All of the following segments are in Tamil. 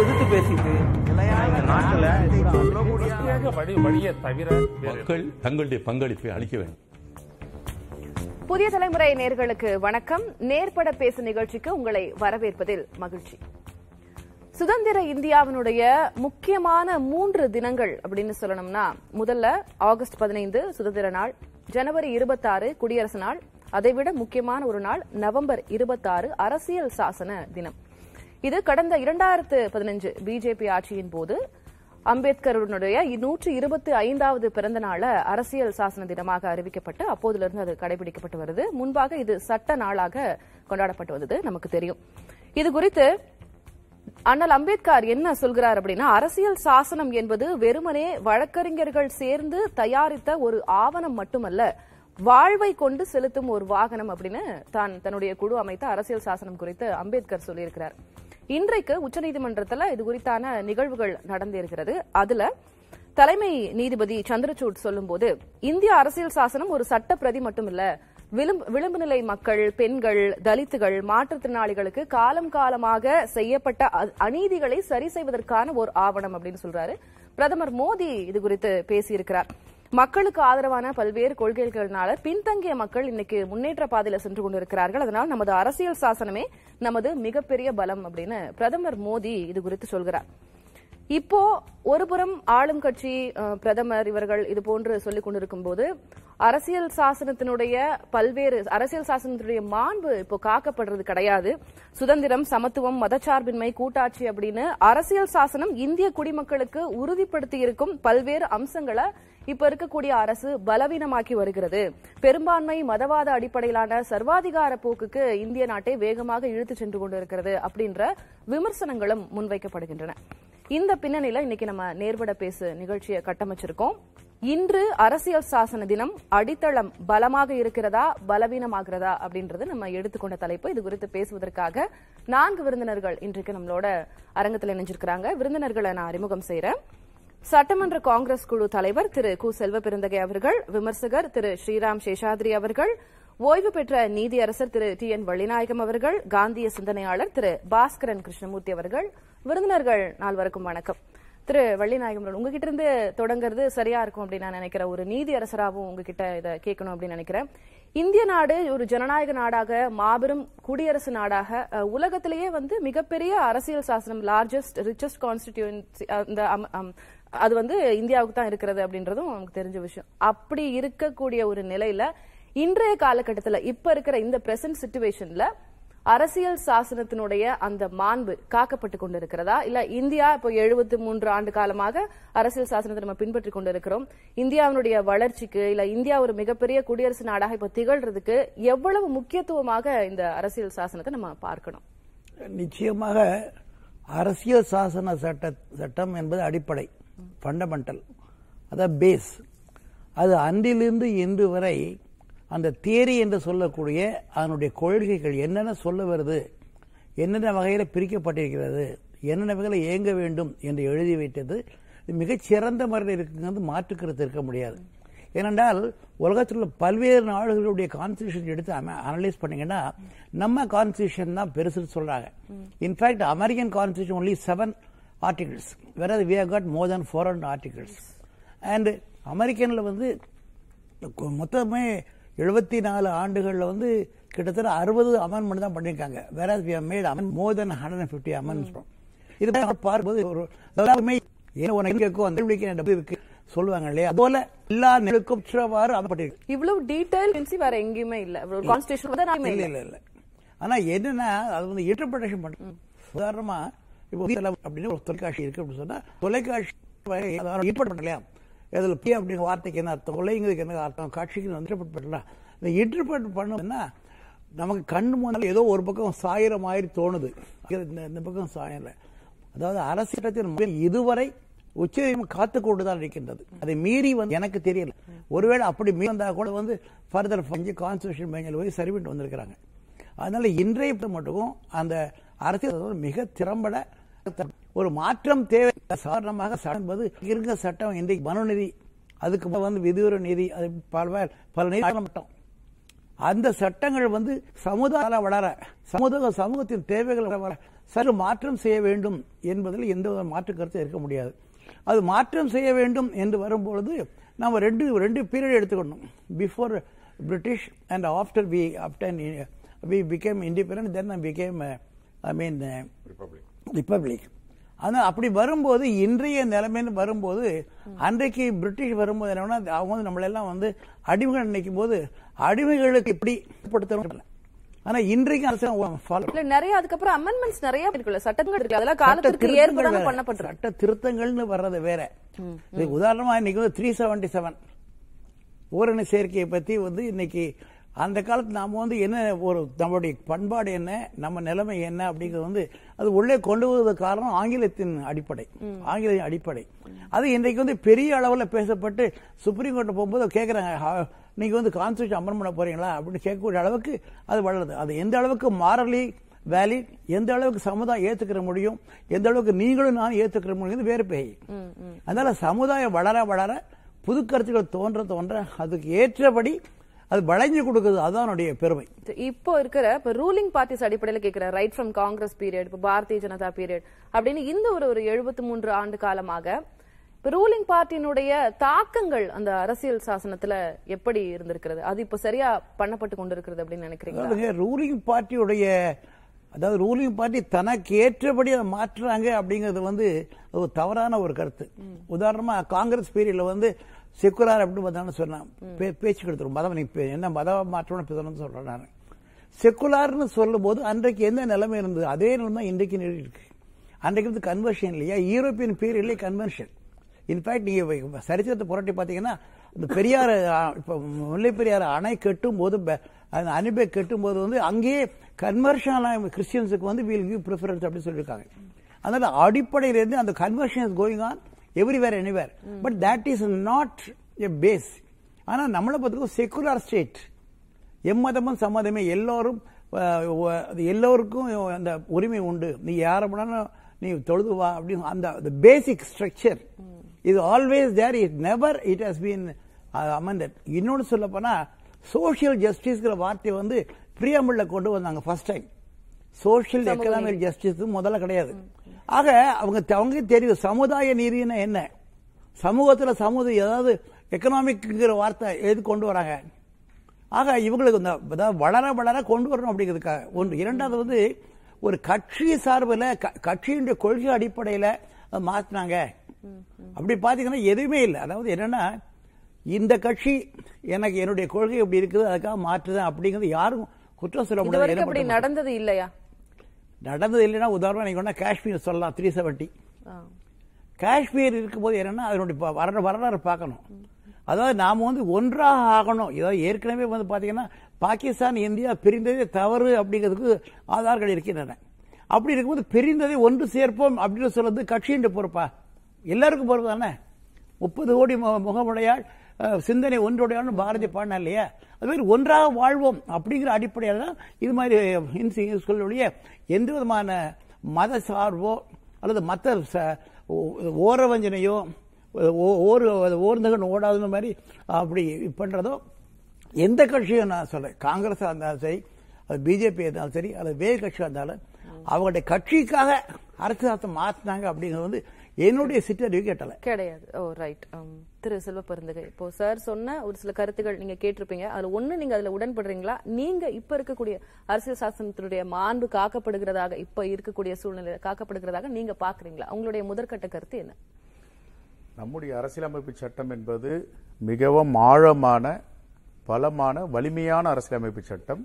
எதிர்த்து பேசிட்டு மக்கள் தங்களுடைய பங்களிப்பை அளிக்க வேண்டும். புதிய தலைமுறை நேர்களுக்கு வணக்கம். நேர்பட பேசு நிகழ்ச்சிக்கு உங்களை வரவேற்பதில் மகிழ்ச்சி. சுதந்திர இந்தியாவினுடைய முக்கியமான மூன்று தினங்கள் அப்படின்னு சொல்லணும்னா முதல்ல ஆகஸ்ட் பதினைந்து சுதந்திர நாள் ஜனவரி இருபத்தாறு குடியரசு நாள் அதைவிட முக்கியமான ஒரு நாள் நவம்பர் இருபத்தாறு அரசியல் சாசன தினம். இது கடந்த இரண்டாயிரத்து பதினஞ்சு பிஜேபி ஆட்சியின் போது அம்பேத்கருடைய நூற்று இருபத்தி ஐந்தாவது பிறந்த நாள அரசியல் சாசன தினமாக அறிவிக்கப்பட்டு அப்போதிலிருந்து அது கடைபிடிக்கப்பட்டு வருது. முன்பாக இது சட்ட நாளாக கொண்டாடப்பட்டு வந்தது. நமக்கு தெரியும். இது குறித்து அண்ணல் அம்பேத்கர் என்ன சொல்கிறார் அப்படின்னா அரசியல் சாசனம் என்பது வெறுமனே வழக்கறிஞர்கள் சேர்ந்து தயாரித்த ஒரு ஆவணம் மட்டுமல்ல வாழ்வை கொண்டு செலுத்தும் ஒரு வாகனம் அப்படின்னு தான் தன்னுடைய குழு அமைத்த அரசியல் சாசனம் குறித்து அம்பேத்கர் சொல்லியிருக்கிறார். இன்றைக்கு உச்சநீதிமன்றத்தில் இது குறித்தான நிகழ்வுகள் நடந்திருக்கிறது அதுல தலைமை நீதிபதி சந்திரசூட் சொல்லும்போது இந்திய அரசியல் சாசனம் ஒரு சட்ட பிரதி மட்டுமில்ல. விளிம்பு விளிம்பு நிலை மக்கள் பெண்கள் தலித்துகள் மாற்றுத்திறனாளிகளுக்கு காலம் காலமாக செய்யப்பட்ட அ- அநீதிகளை சரி செய்வதற்கான ஒரு ஆவணம் அப்படின்னு சொல்றாரு. பிரதமர் மோடி இது குறித்து பேசியிருக்கிறார். மக்களுக்கு ஆதரவான பல்வேறு கொள்கைகளினால பின்தங்கிய மக்கள் இன்னைக்கு முன்னேற்ற பாதையில சென்று கொண்டிருக்கிறார்கள். அதனால் நமது அரசியல் சாசனமே நமது மிகப்பெரிய பலம் அப்படின்னு பிரதமர் மோடி இது குறித்து சொல்கிறார். இப்போ ஒருபுறம் ஆளும் கட்சி பிரதமர் இவர்கள் இது போன்று சொல்லிக் கொண்டிருக்கும் போது அரசியல் சாசனத்தினுடைய பல்வேறு அரசியல் சாசனத்தினுடைய மாண்பு இப்போ காக்கப்படுறது கிடையாது. சுதந்திரம் சமத்துவம் மதச்சார்பின்மை கூட்டாட்சி அப்படின்னு அரசியல் சாசனம் இந்திய குடிமக்களுக்கு உறுதிப்படுத்தி இருக்கும் பல்வேறு அம்சங்களை இப்ப இருக்கக்கூடிய அரசு பலவீனமாக்கி வருகிறது. பெரும்பான்மை மதவாத அடிப்படையிலான சர்வாதிகார போக்குக்கு இந்திய நாட்டை வேகமாக இழுத்து சென்று கொண்டிருக்கிறது அப்படின்ற விமர்சனங்களும் முன்வைக்கப்படுகின்றன. இந்த பின்னணியில இன்னைக்கு நம்ம நேர்வட பேசு நிகழ்ச்சியை கட்டமைச்சிருக்கோம். இன்று அரசியல் சாசன தினம் அடித்தளம் பலமாக இருக்கிறதா பலவீனமாகிறதா அப்படின்றது நம்ம எடுத்துக்கொண்ட தலைப்பு. இது குறித்து பேசுவதற்காக நான்கு விருந்தினர்கள் இன்றைக்கு நம்மளோட அரங்கத்தில் இணைஞ்சிருக்கிறாங்க. விருந்தினர்களை நான் அறிமுகம் செய்யறேன் சட்டமன்ற காங்கிரஸ் குழு தலைவர் திரு கு. செல்வபெருந்தகை அவர்கள் விமர்சகர் திரு ஸ்ரீராம் சேஷாத்ரி அவர்கள் ஓய்வு பெற்ற நீதியரசர் திரு டி. என். வள்ளிநாயகம் அவர்கள் காந்திய சிந்தனையாளர் திரு பாஸ்கரன் கிருஷ்ணமூர்த்தி அவர்கள். விருந்தினர்கள் நால்வருக்கும் வணக்கம். திரு வள்ளிநாயகம் உங்ககிட்ட இருந்து தொடங்குறது சரியா இருக்கும் அப்படின்னு நான் நினைக்கிறேன். ஒரு நீதியரசராகவும் உங்ககிட்ட இதை கேட்கணும் அப்படின்னு நினைக்கிறேன். இந்திய நாடு ஒரு ஜனநாயக நாடாக மாபெரும் குடியரசு நாடாக உலகத்திலேயே வந்து மிகப்பெரிய அரசியல் சாசனம் லார்ஜஸ்ட் ரிச்சஸ்ட் கான்ஸ்டிடியூன்சி அந்த அது வந்து இந்தியாவுக்கு தான் இருக்கிறது அப்படின்றதும் நமக்கு தெரிஞ்ச விஷயம். அப்படி இருக்கக்கூடிய ஒரு நிலையில இன்றைய காலகட்டத்தில் இப்ப இருக்கிற இந்த பிரசன்ட் சுச்சுவேஷன்ல அரசியல் சாசனத்தினுடைய அந்த மாண்பு காக்கப்பட்டு கொண்டிருக்கிறதா? இல்ல இந்தியா இப்போ எழுபத்தி மூன்று ஆண்டு காலமாக அரசியல் சாசனத்தை நம்ம பின்பற்றி கொண்டிருக்கிறோம். இந்தியாவினுடைய வளர்ச்சிக்கு இல்ல இந்தியா ஒரு மிகப்பெரிய குடியரசு நாடாக இப்ப திகழ்றதுக்கு எவ்வளவு முக்கியத்துவமாக இந்த அரசியல் சாசனத்தை நம்ம பார்க்கணும்? நிச்சயமாக அரசியல் சாசன சட்ட சட்டம் என்பது அடிப்படை. ஃபண்டமெண்டல் அதான் பேஸ் அது அன்றிலிருந்து இன்று வரை அந்த தேரி என்று சொல்லக்கூடிய அதனுடைய கொள்கைகள் என்னென்ன சொல்ல வருது என்னென்ன வகையில் பிரிக்கப்பட்டிருக்கிறது என்னென்ன வகையில் இயங்க வேண்டும் என்று எழுதி வைத்தது மிகச் சிறந்த முறையில் இருக்குங்கிறது மாற்றுக்கிறது இருக்க முடியாது. ஏனென்றால் உலகத்தில் உள்ள பல்வேறு நாடுகளுடைய கான்ஸ்டியூஷன் எடுத்து அனலைஸ் பண்ணீங்கன்னா நம்ம கான்ஸ்டியூஷன் தான் பெருசுன்னு சொல்றாங்க. In fact American constitution only seven வேற we have got more than four hundred articles and அமெரிக்கனில் வந்து மொத்தமே எழுபத்தி நாலு ஆண்டுகளில் வந்து கிட்டத்தட்ட அறுபது அமெண்ட்மெண்ட் தான் பண்ணியிருக்காங்க வேற we made amend more than hundred and fifty amendment இது பார்க்கும்போது ஒரு எல்லாருமே ஏன் உனக்கு கேட்கும் அந்த கேள்விக்கு இருக்கு சொல்லுவாங்க இல்லையா? அதுபோல எல்லா நிலைக்கும் சிறவாறு அமைப்பட்டிருக்கு இவ்வளவு டீடைல் வேற எங்கேயுமே இல்ல. கான்ஸ்டியூஷன் இல்ல இல்ல. இல்ல ஆனா என்னன்னா அது வந்து இன்டர்பிரேஷன் பண்ணும் உதாரணமா இப்போ அப்படின்னு ஒரு தொலைக்காட்சி இருக்கு அப்படின்னு சொன்னா தொலைக்காட்சி இன்டர்பிரட் பண்ணலையா? இதுல பி அப்படிங்கிற வார்த்தைக்கு என்ன அர்த்தம்? கொலைங்கிறதுக்கு என்ன அர்த்தம்? காட்சிக்கு வந்து இன்டர்பிரட் பண்ணலாம் இந்த இன்டர்பிரட் பண்ணோம்னா நமக்கு கண்ணு முன்னால் ஏதோ ஒரு பக்கம் சாயிற மாதிரி தோணுது. இந்த இந்த பக்கம் சாயல. அதாவது அரசியலத்தின் முதல் இதுவரை உச்சநீதிமன்றம் காத்து கொண்டுதான் இருக்கின்றது. அதை மீறி வந்து எனக்கு தெரியல. ஒருவேளை அப்படி மீறி வந்தா கூட வந்து ஃபர்தர் பஞ்சு கான்ஸ்டியூஷன் பெஞ்சில் போய் சரி பண்ணிட்டு வந்திருக்கிறாங்க. அதனால இன்றைய பொறுத்த மட்டும் அந்த அரசியல் மிக திறம்பட ஒரு மாற்றம் தேவை. சாதாரணமாக சட்டம் என்பது இருக்க சட்டம் இன்றைக்கு மனுநீதி அதுக்கு வந்து விதியுற நீதி அது பல பல நீதி அந்த சட்டங்கள் வந்து சமுதாய வளர சமுதாய சமூகத்தின் தேவைகள் வளர சற்று மாற்றம் செய்ய வேண்டும் என்பதில் எந்த வித மாற்று கருத்தும் இருக்க முடியாது. அது மாற்றம் செய்ய வேண்டும் என்று வரும்பொழுது நம்ம ரெண்டு ரெண்டு பீரியட் எடுத்துக்கணும். Before British and after we after we became independent then became I mean republic ஆனால் அப்படி வரும்போது இன்றைய நிலைமைன்னு வரும்போது அன்றைக்கு பிரிட்டிஷ் வரும்போது என்னன்னா அவங்க வந்து நம்மளெல்லாம் வந்து அடிமைகள் நினைக்கும் போது அடிமைகளுக்கு இப்படி படுத்தணும் ஆனா இன்றைக்கு அரசாங்கம் ஃபாலோ இல்ல நிறைய அதுக்கப்புறம் அமெண்ட்மெண்ட்ஸ் நிறைய இருக்குல்ல சட்டங்கள் இருக்கு. அதெல்லாம் காலத்திற்கு ஏற்பதான பண்ணப்பட்டிருக்கு சட்ட திருத்தங்கள்னு வர்றது வேற. இது உதாரணமா இன்னைக்கு வந்து த்ரீ செவன்டி செவன் ஓரணி சேர்க்கையை பத்தி வந்து இன்னைக்கு அந்த காலத்து நாம வந்து என்ன ஒரு நம்மளுடைய பண்பாடு என்ன நம்ம நிலைமை என்ன அப்படிங்கிறது வந்து அது உள்ளே கொண்டு வருவதற்கு காரணம் ஆங்கிலத்தின் அடிப்படை ஆங்கில அடிப்படை. அது இன்றைக்கு வந்து பெரிய அளவில் பேசப்பட்டு சுப்ரீம் கோர்ட் போகும்போது கேட்குறாங்க நீங்க வந்து கான்ஸ்டியூஷன் பண்ண போறீங்களா? அப்படின்னு கேட்கக்கூடிய அளவுக்கு அது வளருது. அது எந்த அளவுக்கு மாரலி வேலிட் எந்த அளவுக்கு சமுதாயம் ஏத்துக்கிற முடியும் எந்த அளவுக்கு நீங்களும் நான் ஏத்துக்கிற முடியும் வேறு பேய். அதனால சமுதாயம் வளர வளர புது கருத்துக்கள் தோன்ற தோன்ற அதுக்கு ஏற்றபடி அது வளைஞ்சு கொடுக்குது அதான் என்னுடைய பெருமை இப்போ இருக்கிற இப்ப ரூலிங் பார்ட்டிஸ் அடிப்படையில கேக்குற ரைட் ஃப்ரம் காங்கிரஸ் பீரியட் இப்ப பாரதிய ஜனதா பீரியட் அப்படின்னு இந்த ஒரு ஒரு எழுபத்தி மூன்று ஆண்டு காலமாக இப்ப ரூலிங் பார்ட்டியினுடைய தாக்கங்கள் அந்த அரசியல் சாசனத்துல எப்படி இருந்திருக்கிறது? அது இப்ப சரியா பண்ணப்பட்டு கொண்டிருக்கிறது அப்படின்னு நினைக்கிறீங்களா? அதாவதுங்க ரூலிங் பார்ட்டியுடைய அதாவது ரூலிங் பார்ட்டி தனக்கு ஏற்றபடி அதை மாற்றுறாங்க அப்படிங்கிறது வந்து ஒரு தவறான ஒரு கருத்து. உதாரணமா காங்கிரஸ் பீரியட்ல வந்து செக்குலார் அப்படின்னு பார்த்தா சொன்னேன். பே- பேச்சு கொடுத்துரும். மதம் நீ பே- என்ன மதம் மாற்றணும் பேசணும்னு சொல்றேன் நான் செக்குலார்னு சொல்லும் போது அன்றைக்கு என்ன நிலைமை இருந்தது? அதே நிலைமை தான் இன்றைக்கு நிலை இருக்கு. அன்றைக்கு வந்து கன்வர்ஷன் இல்லையா? யூரோப்பியன் பீரியட்லேயே கன்வர்ஷன் இன்ஃபேக்ட் நீங்க சரித்திரத்தை புரட்டி பார்த்தீங்கன்னா இந்த பெரியார் இப்ப முல்லை பெரியார் அணை கட்டும் போது ப- அந்த அணைப்பை கட்டும் போது வந்து அங்கேயே கன்வர்ஷன் கிறிஸ்டியன்ஸுக்கு வந்து வீல் கிவ் ப்ரிஃபரன்ஸ் அப்படின்னு சொல்லியிருக்காங்க. அதனால அடிப்படையிலிருந்து அந்த conversion is going on everywhere anywhere but that is not a base ஆனா நம்மளை பொறுத்தவரைக்கும் செக்குலர் ஸ்டேட் எம்மதமும் சம்மதமே எல்லோரும் எல்லோருக்கும் அந்த உரிமை உண்டு. நீ யாரை வேணாலும் நீ தொழுது வா அப்படின்னு அந்த பேசிக் ஸ்ட்ரக்சர் இது always there it never it has been amended இன்னொன்னு சொல்ல போனா சோஷியல் ஜஸ்டிஸ்ங்கிற வார்த்தையை வந்து பிரியாம்பிள்ல கொண்டு வந்தாங்க first time social economic justice முதல்ல கிடையாது. ஆக அவங்க அவங்க தெரியும் சமுதாய நீதினா என்ன? சமூகத்துல சமூகம் ஏதாவது எக்கனாமிக்ங்கிற வார்த்தை எது கொண்டு வராங்க. ஆக இவங்களுக்கு இந்த வளர வளர கொண்டு வரணும் அப்படிங்கிறதுக்காக ஒன்று. இரண்டாவது வந்து ஒரு கட்சி சார்பில் கட்சியினுடைய கொள்கை அடிப்படையில் அதை மாத்தினாங்க. அப்படி பார்த்தீங்கன்னா எதுவுமே இல்லை. அதாவது என்னன்னா இந்த கட்சி எனக்கு என்னுடைய கொள்கை எப்படி இருக்குது அதுக்காக மாற்றுதேன் அப்படிங்கிறது யாரும் குற்றம் சொல்ல முடியாது. நடந்தது இல்லையா? நடந்தது இல்லைன்னா உதாரணம் நீங்க வேணா காஷ்மீர் சொல்லலாம் த்ரீ செவன்ட்டி. காஷ்மீர் இருக்கும்போது என்னன்னா அதனுடைய ப- வரலாறு வரலாறு பார்க்கணும். அதாவது நாம வந்து ஒன்றாக ஆகணும். ஏதாவது ஏற்கனவே வந்து பாத்தீங்கன்னா பாகிஸ்தான் இந்தியா பிரிந்ததே தவறு அப்படிங்கிறதுக்கு ஆதாரங்கள் இருக்கின்றன. அப்படி இருக்கும்போது பிரிந்ததை ஒன்று சேர்ப்போம் அப்படின்னு சொல்றது கட்சியின் பொறுப்பா? எல்லாருக்கும் பொறுப்பு தானே? முப்பது கோடி முகமுடையாள் சிந்தனை ஒன்றுடையாள்னு பாரதி பாடினா இல்லையா? அது மாதிரி ஒன்றாக வாழ்வோம் அப்படிங்கிற அடிப்படையில் தான் இது மாதிரி இன்சிகளுடைய எந்த விதமான மத சார்போ அல்லது மற்ற ச- ஓரவஞ்சனையோ ஓ- ஓர் ஓர்ந்தகன் ஓடாதுன்னு மாதிரி அப்படி பண்ணுறதோ எந்த கட்சியும் நான் சொல்கிறேன் காங்கிரஸாக இருந்தாலும் சரி அது பிஜேபி இருந்தாலும் சரி அது வேறு கட்சியாக இருந்தாலும் அவங்களுடைய கட்சிக்காக அரசியல் மாற்றினாங்க அப்படிங்கிறது வந்து என்னுடைய சிட்டறிவு கேட்டல. கிடையாது. ஓ ரைட் திரு செல்வ பெருந்தகை. இப்போ சார் சொன்ன ஒரு சில கருத்துகள் நீங்க கேட்டிருப்பீங்க. அதுல ஒண்ணு நீங்க அதுல உடன்படுறீங்களா? நீங்க இப்ப இருக்கக்கூடிய அரசியல் சாசனத்தினுடைய மாண்பு காக்கப்படுகிறதாக இப்ப இருக்கக்கூடிய சூழ்நிலை காக்கப்படுகிறதாக நீங்க பாக்குறீங்களா உங்களுடைய முதற்கட்ட கருத்து என்ன? நம்முடைய அரசியலமைப்பு சட்டம் என்பது மிகவும் ஆழமான பலமான வலிமையான அரசியலமைப்பு சட்டம்.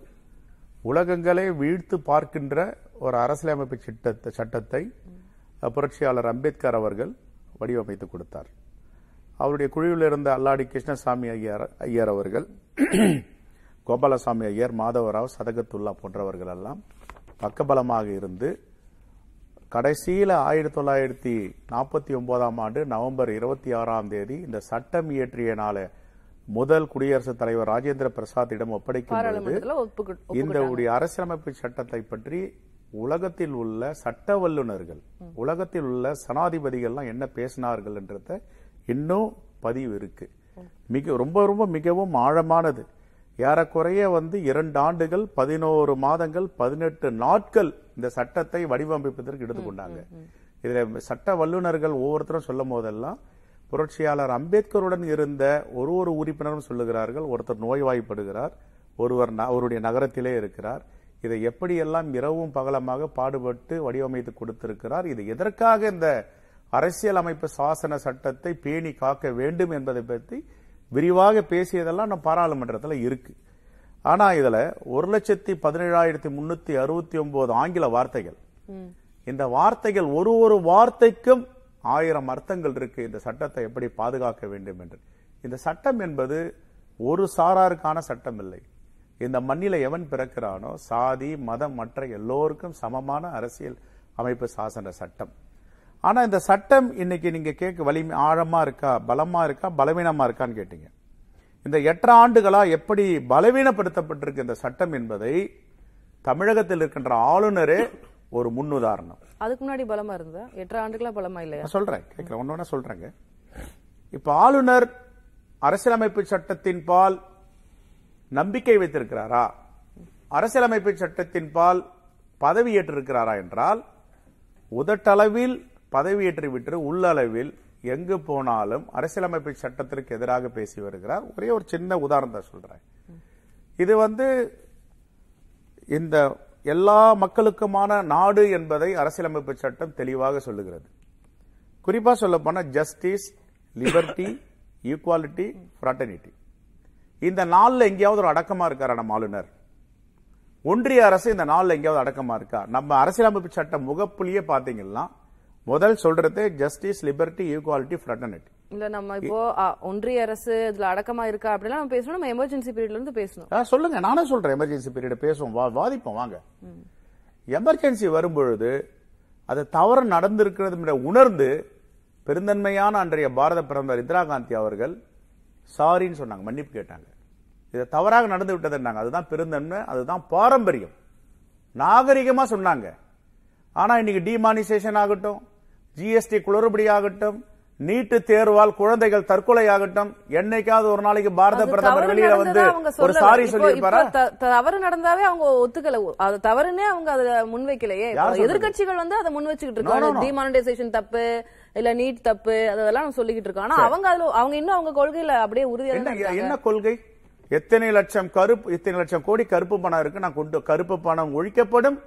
உலகங்களே வீழ்த்து பார்க்கின்ற ஒரு அரசியலமைப்பு சட்டத்தை சட்டத்தை புரட்சியாளர் அம்பேத்கர் அவர்கள் வடிவமைத்து கொடுத்தார். அவருடைய குழுவில் இருந்த அல்லாடி கிருஷ்ணசாமி ஐயர் ஐயர் அவர்கள் கோபாலசாமி ஐயர் மாதவராவ் சதகத்துல்லா போன்றவர்கள் எல்லாம் பக்கபலமாக இருந்து கடைசியில ஆயிரத்தி தொள்ளாயிரத்தி நாற்பத்தி ஒன்பதாம் ஆண்டு நவம்பர் இருபத்தி ஆறாம் தேதி இந்த சட்டம் இயற்றிய நாள முதல் குடியரசுத் தலைவர் ராஜேந்திர பிரசாத்திடம் ஒப்படைக்கும் பொழுது இந்த உடைய அரசியலமைப்பு சட்டத்தை பற்றி உலகத்தில் உள்ள சட்ட வல்லுநர்கள் உலகத்தில் உள்ள சனாதிபதிகள்லாம் என்ன பேசினார்கள் என்றத இன்னும் பதிவு இருக்கு. மிக ரொம்ப ரொம்ப மிகவும் ஆழமானது. ஏறக்குறைய வந்து இரண்டு ஆண்டுகள் பதினோரு மாதங்கள் பதினெட்டு நாட்கள் இந்த சட்டத்தை வடிவமைப்பதற்கு எடுத்துக்கொண்டாங்க இதுல சட்ட வல்லுநர்கள் ஒவ்வொருத்தரும் சொல்லும் போதெல்லாம் புரட்சியாளர் அம்பேத்கருடன் இருந்த ஒரு ஒரு உறுப்பினரும் சொல்லுகிறார்கள் ஒருத்தர் நோய்வாய்ப்படுகிறார் ஒருவர் அவருடைய நகரத்திலே இருக்கிறார். இதை எப்படியெல்லாம் இரவும் பகலமாக பாடுபட்டு வடிவமைத்து கொடுத்திருக்கிறார் இது எதற்காக இந்த அரசியல் அமைப்பு சாசன சட்டத்தை பேணி காக்க வேண்டும் என்பதை பற்றி விரிவாக பேசியதெல்லாம் நம்ம பாராளுமன்றத்தில் இருக்கு. ஆனா இதுல ஒரு லட்சத்தி பதினேழாயிரத்தி முன்னூத்தி அறுபத்தி ஒன்பது ஆங்கில வார்த்தைகள். இந்த வார்த்தைகள் ஒரு ஒரு வார்த்தைக்கும் ஆயிரம் அர்த்தங்கள் இருக்கு. இந்த சட்டத்தை எப்படி பாதுகாக்க வேண்டும் என்று. இந்த சட்டம் என்பது ஒரு சாராருக்கான சட்டம் இல்லை. இந்த மண்ணில எவன் பிறக்கிறானோ சாதி மதம் மற்ற எல்லோருக்கும் சமமான அரசியல் அமைப்பு சாசன சட்டம். ஆனா இந்த சட்டம் இன்னைக்கு நீங்க கேட்க வலிமை ஆழமா இருக்கா பலமா இருக்கா பலவீனமா இருக்கான்னு கேட்டீங்க. இந்த எட்டரை ஆண்டுகளா எப்படி பலவீனப்படுத்தப்பட்டிருக்கு இந்த சட்டம் என்பதை தமிழகத்தில் இருக்கின்ற ஆளுநரே ஒரு முன்னுதாரணம். அதுக்கு முன்னாடி பலமா இருந்தா எட்டரை ஆண்டுகளா பலமா இல்லையா? சொல்றேன் கேட்கிறேன் ஒன்னு ஒண்ணா சொல்றேங்க. இப்ப ஆளுநர் அரசியலமைப்பு சட்டத்தின் பால் நம்பிக்கை வைத்திருக்கிறாரா? அரசியலமைப்பு சட்டத்தின் பால் பதவியேற்றிருக்கிறாரா என்றால் உதட்டளவில் பதவியேற்று விட்டு உள்ளளவில் எங்கு போனாலும் அரசியலமைப்பு சட்டத்திற்கு எதிராக பேசி வருகிறார். ஒரே ஒரு சின்ன உதாரணத்தை சொல்றேன். இது வந்து இந்த எல்லா மக்களுக்குமான நாடு என்பதை அரசியலமைப்பு சட்டம் தெளிவாக சொல்லுகிறது. குறிப்பாக சொல்ல போனால் ஜஸ்டிஸ் லிபர்ட்டி ஈக்குவாலிட்டி ஃப்ராட்டர்னிட்டி இந்த நாளில் எங்கேயாவது ஒரு அடக்கமாக இருக்காரா நம்ம ஆளுநர்? ஒன்றிய அரசு இந்த நாளில் எங்கேயாவது அடக்கமாக இருக்கா? நம்ம அரசியலமைப்பு சட்டம் முகப்புலியே பார்த்தீங்கன்னா முதல் சொல்றது ஜஸ்டிஸ் லிபர்ட்டி ஈக்குவாலிட்டி ஃப்ராட்டர்னிட்டி இல்ல நம்ம இப்போ ஒன்றிய அரசு இதுல அடக்கமா இருக்கா அப்படிலாம் நம்ம பேசணும். நம்ம எமர்ஜென்சி பீரியட்ல இருந்து பேசணும். சொல்லுங்க. நானே சொல்றேன். எமர்ஜென்சி பீரியட் பேசுவோம். வாதிப்போம். வாங்க. எமர்ஜென்சி வரும்பொழுது அது தவறு நடந்திருக்கிறது உணர்ந்து பெருந்தன்மையான அன்றைய பாரத பிரதமர் இந்திரா காந்தி அவர்கள் சாரின்னு சொன்னாங்க. மன்னிப்பு கேட்டாங்க. இது தவறாக நடந்து விட்டதுன்னாங்க. அதுதான் பெருந்தன்மை அதுதான் பாரம்பரியம். நாகரிகமா சொன்னாங்க. ஆனா இன்னைக்கு டிமானிசேஷன் ஆகட்டும் ஜிஎஸ்டி குளறுபடி ஆகட்டும் நீட்டு தேர்வால் குழந்தைகள் தற்கொலை ஆகட்டும் என்னைக்காவது ஒரு நாளைக்கு பாரத பிரதமர் வெளியில வந்து ஒரு. சாரி சொல்லியிருப்பாரா? தவறு நடந்தாவே அவங்க ஒத்துக்கல. அது தவறுனே அவங்க அத முன்வைக்கலையே? எதிர்க்கட்சிகள் வந்து அதை முன் வச்சுக்கிட்டு இருக்காங்க. டிமானிட்டைசேஷன் தப்பு இல்ல நீட் தப்பு அதெல்லாம் சொல்லிக்கிட்டு இருக்கோம் ஆனா அவங்க அதுல அவங்க இன்னும் அவங்க கொள்கையில அப்படியே உறுதியா என்ன கொள்கை? எத்தனை லட்சம் கருப்பு இத்தனை லட்சம் கோடி கருப்பு பணம் இருக்கு. நான் கொண்டு கருப்பு பணம் ஒழிக்கப்படும்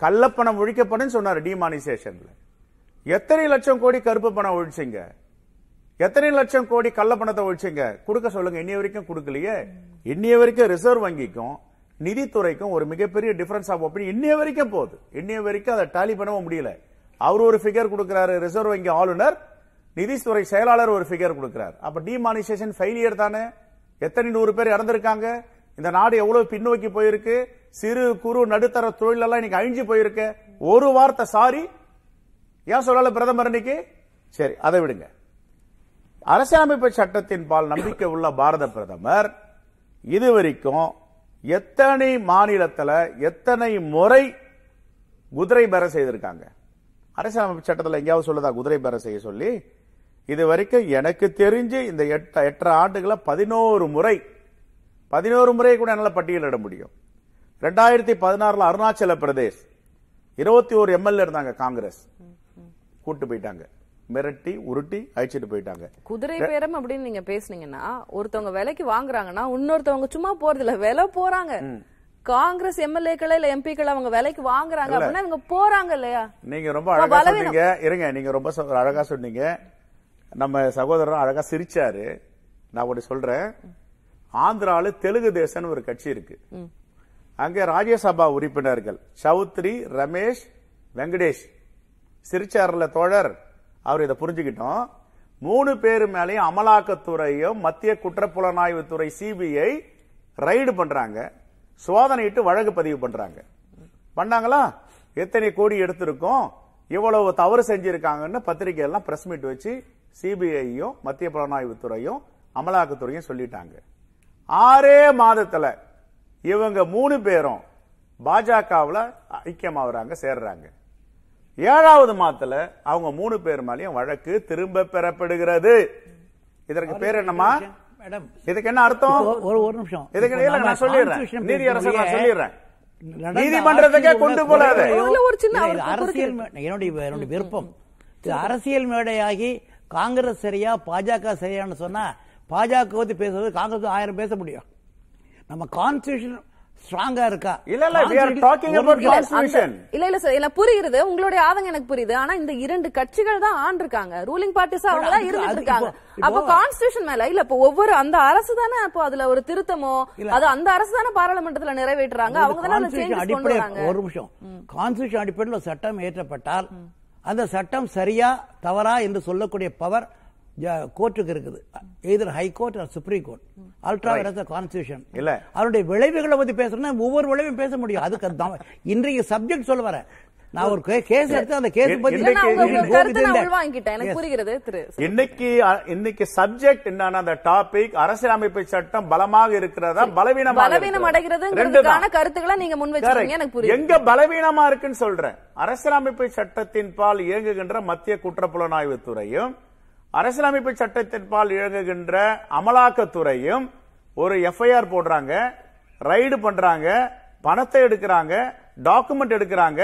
கள்ளப்பணம் ஒழிக்கப்படும் சொன்னாரு டிமானிசேஷன்ல எத்தனை லட்சம் கோடி கருப்பு பணம் ஒழிச்சிங்க? எத்தனை லட்சம் கோடி கள்ள பணத்தை ஒழிச்சிங்க? கொடுக்க சொல்லுங்க. இன்னைய வரைக்கும் கொடுக்கலையே. இன்னைய வரைக்கும் ரிசர்வ் வங்கிக்கும் நிதித்துறைக்கும் ஒரு மிகப்பெரிய டிஃபரன்ஸ் ஆஃப் ஒப்பீனியன் இன்னைய வரைக்கும் போகுது. இன்னைய வரைக்கும் அதை டாலி பண்ணவும் முடியல. அவர் ஒரு ஃபிகர் கொடுக்கிறாரு. ரிசர்வ் வங்கி ஆளுநர் நிதித்துறை செயலாளர் ஒரு ஃபிகர் கொடுக்கிறார். அப்ப டிமானிசேஷன் ஃபெயிலியர் தானே? எத்தனை நூறு பேர் இறந்திருக்காங்க? இந்த நாடு எவ்வளவு பின்னோக்கி போயிருக்கு? சிறு குறு நடுத்தர தொழிலெல்லாம் இன்னைக்கு அழிஞ்சு போயிருக்கு. ஒரு வார்த்தை சாரி ஏன் சொல்லல பிரதமர் இன்னைக்கு? சரி அதை விடுங்க. அரசியலமைப்பு சட்டத்தின் பால் நம்பிக்கை உள்ள பாரத பிரதமர் இதுவரைக்கும் எத்தனை மாநிலத்தில் எத்தனை முறை குதிரை பெற செய்திருக்காங்க? அரசியலமைப்பு சட்டத்தில் எங்கேயாவது சொல்லுதா? குதிரை பெற செய்ய சொல்லி? இது வரைக்கும் எனக்கு தெரிஞ்சு இந்த எட்டு எட்டரை ஆண்டுகளை பதினோரு முறை பதினோரு முறை கூட என்னால் பட்டியலிட முடியும். ரெண்டாயிரத்தி பதினாறுல அருணாச்சல பிரதேஷ் இருபத்தி ஒரு எம்எல்ஏ இருந்தாங்க காங்கிரஸ். கூட்டு போயிட்டாங்க. மிரட்டி உருட்டி அழிச்சிட்டு போயிட்டாங்க. குதிரை பேரம் அப்படின்னு நீங்க பேசுனீங்கன்னா ஒருத்தவங்க விலைக்கு வாங்குறாங்கன்னா இன்னொருத்தவங்க சும்மா போறது இல்ல விலை போறாங்க. காங்கிரஸ் எம்எல்ஏக்கள் இல்ல எம்பிக்கள் அவங்க விலைக்கு வாங்குறாங்க அப்படின்னா இவங்க போறாங்க இல்லையா? நீங்க ரொம்ப அழகா. சொன்னீங்க. இருங்க நீங்க ரொம்ப அழகா சொன்னீங்க. நம்ம சகோதரர் அழகா சிரிச்சாரு. நான் ஒன்று சொல்றேன். ஆந்திரால தெலுங்கு தேசம்னு ஒரு கட்சி இருக்கு. அங்கே ராஜ்யசபா உறுப்பினர்கள் சௌத்ரி ரமேஷ் வெங்கடேஷ். சிரிச்சார்ல தோழர் அவர் இதை புரிஞ்சுக்கிட்டோம். மூணு பேர் மேலேயும் அமலாக்கத்துறையும் மத்திய குற்றப்புலனாய்வு துறை சிபிஐ ரைடு பண்றாங்க. சோதனையிட்டு வழக்கு பதிவு பண்றாங்க. பண்ணாங்களா? எத்தனை கோடி எடுத்திருக்கோம்? இவ்வளவு தவறு செஞ்சிருக்காங்கன்னு பத்திரிகை எல்லாம் பிரஸ் மீட் வச்சு சிபிஐயும் மத்திய புலனாய்வு துறையும் அமலாக்கத்துறையும் சொல்லிட்டாங்க. ஆறே மாதத்துல இவங்க மூணு பேரும் பாஜகவில் ஐக்கியமாகறாங்க சேர்றாங்க. ஏழாவது மாதத்துல அவங்க மூணு பேர் மேலயும் வழக்கு திரும்ப பெறப்படுகிறது. இதற்கு பேர் என்னமா மேடம். இதுக்கு என்ன அர்த்தம்? ஒரு ஒரு நிமிஷம். இதுக்கு நான் சொல்லிடுறேன். நீதியரசர் நான் சொல்லிடுறேன். நீதிமன்றத்துக்கே கொண்டு அதுல ஒரு சின்ன அரசியல் என்னுடைய என்னுடைய விருப்பம். அரசியல் மேடையாகி காங்கிரஸ் சரியா பாஜக சரியான்னு சொன்னா பாஜக பத்தி பேசுறது காங்கிரஸ் ஆயிரம் பேச முடியும். நம்ம கான்ஸ்டியூஷன் ஸ்ட்ராங்கா இருக்கா? இல்ல, இல்ல, we are talking ஒரு about constitution. இல்ல இல்ல சார் இல்ல புரியுது. உங்களுடைய ஆதங்கம் எனக்கு புரியுது. ஆனா இந்த இரண்டு கட்சிகள் தான் ஆண்டிருக்காங்க ரூலிங் பார்ட்டிஸ் அவங்க தான் இருந்துட்டு இருக்காங்க. அப்ப கான்ஸ்டியூஷன் மேல இல்ல இப்ப ஒவ்வொரு அந்த அரசு தானே அப்போ அதுல ஒரு திருத்தமோ. அது அந்த அரசு தானே பாராளுமன்றத்துல நிறைவேற்றுறாங்க. அவங்க தானே சேஞ்சஸ் கொண்டு அடிப்படை வராங்க. ஒரு நிமிஷம் கான்ஸ்டியூஷன் அடிப்படையில் ஒரு சட்டம் ஏற்றப்பட்டால் அந்த சட்டம் சரியா தவறா என்று சொல்லக்கூடிய பவர் கோர்ட்டுக்கு இருக்குது. எதிர் high court supreme court ultra constitution இல்ல. அதனுடைய விளைவுகளை பத்தி பேசணும்னா ஒவ்வொரு விளைவும் பேச முடியும். அதுக்கு இன்றைக்கு சப்ஜெக்ட் சொல்ல வரேன் நான் ஒரு கேஸ் எடுத்து அந்த கேஸ் பத்தி இன்னைக்கு- இன்னைக்கு சப்ஜெக்ட் என்னன்னா அந்த டாபிக் அரசியலமைப்பு சட்டம் பலமாக இருக்கிறதா பலவீனமாக பலவீனம்? ரெண்டு அடைகிறதுங்கிறதுக்கான. கருத்துக்களை நீங்க முன் வச்சிருக்கீங்க. எனக்கு புரியுது. எங்க பலவீனமா இருக்குன்னு சொல்றேன். அரசியலமைப்பு சட்டத்தின் பால் இயங்குகின்ற மத்திய குற்றப்புலனாய்வு துறையும் அரசியலமைப்பு சட்டத்தின்பால் இழங்குகின்ற அமலாக்கத்துறையும் ஒரு எஃப்ஐஆர் போடுறாங்க ரைடு பண்றாங்க பணத்தை எடுக்கிறாங்க டாக்குமெண்ட் எடுக்கிறாங்க.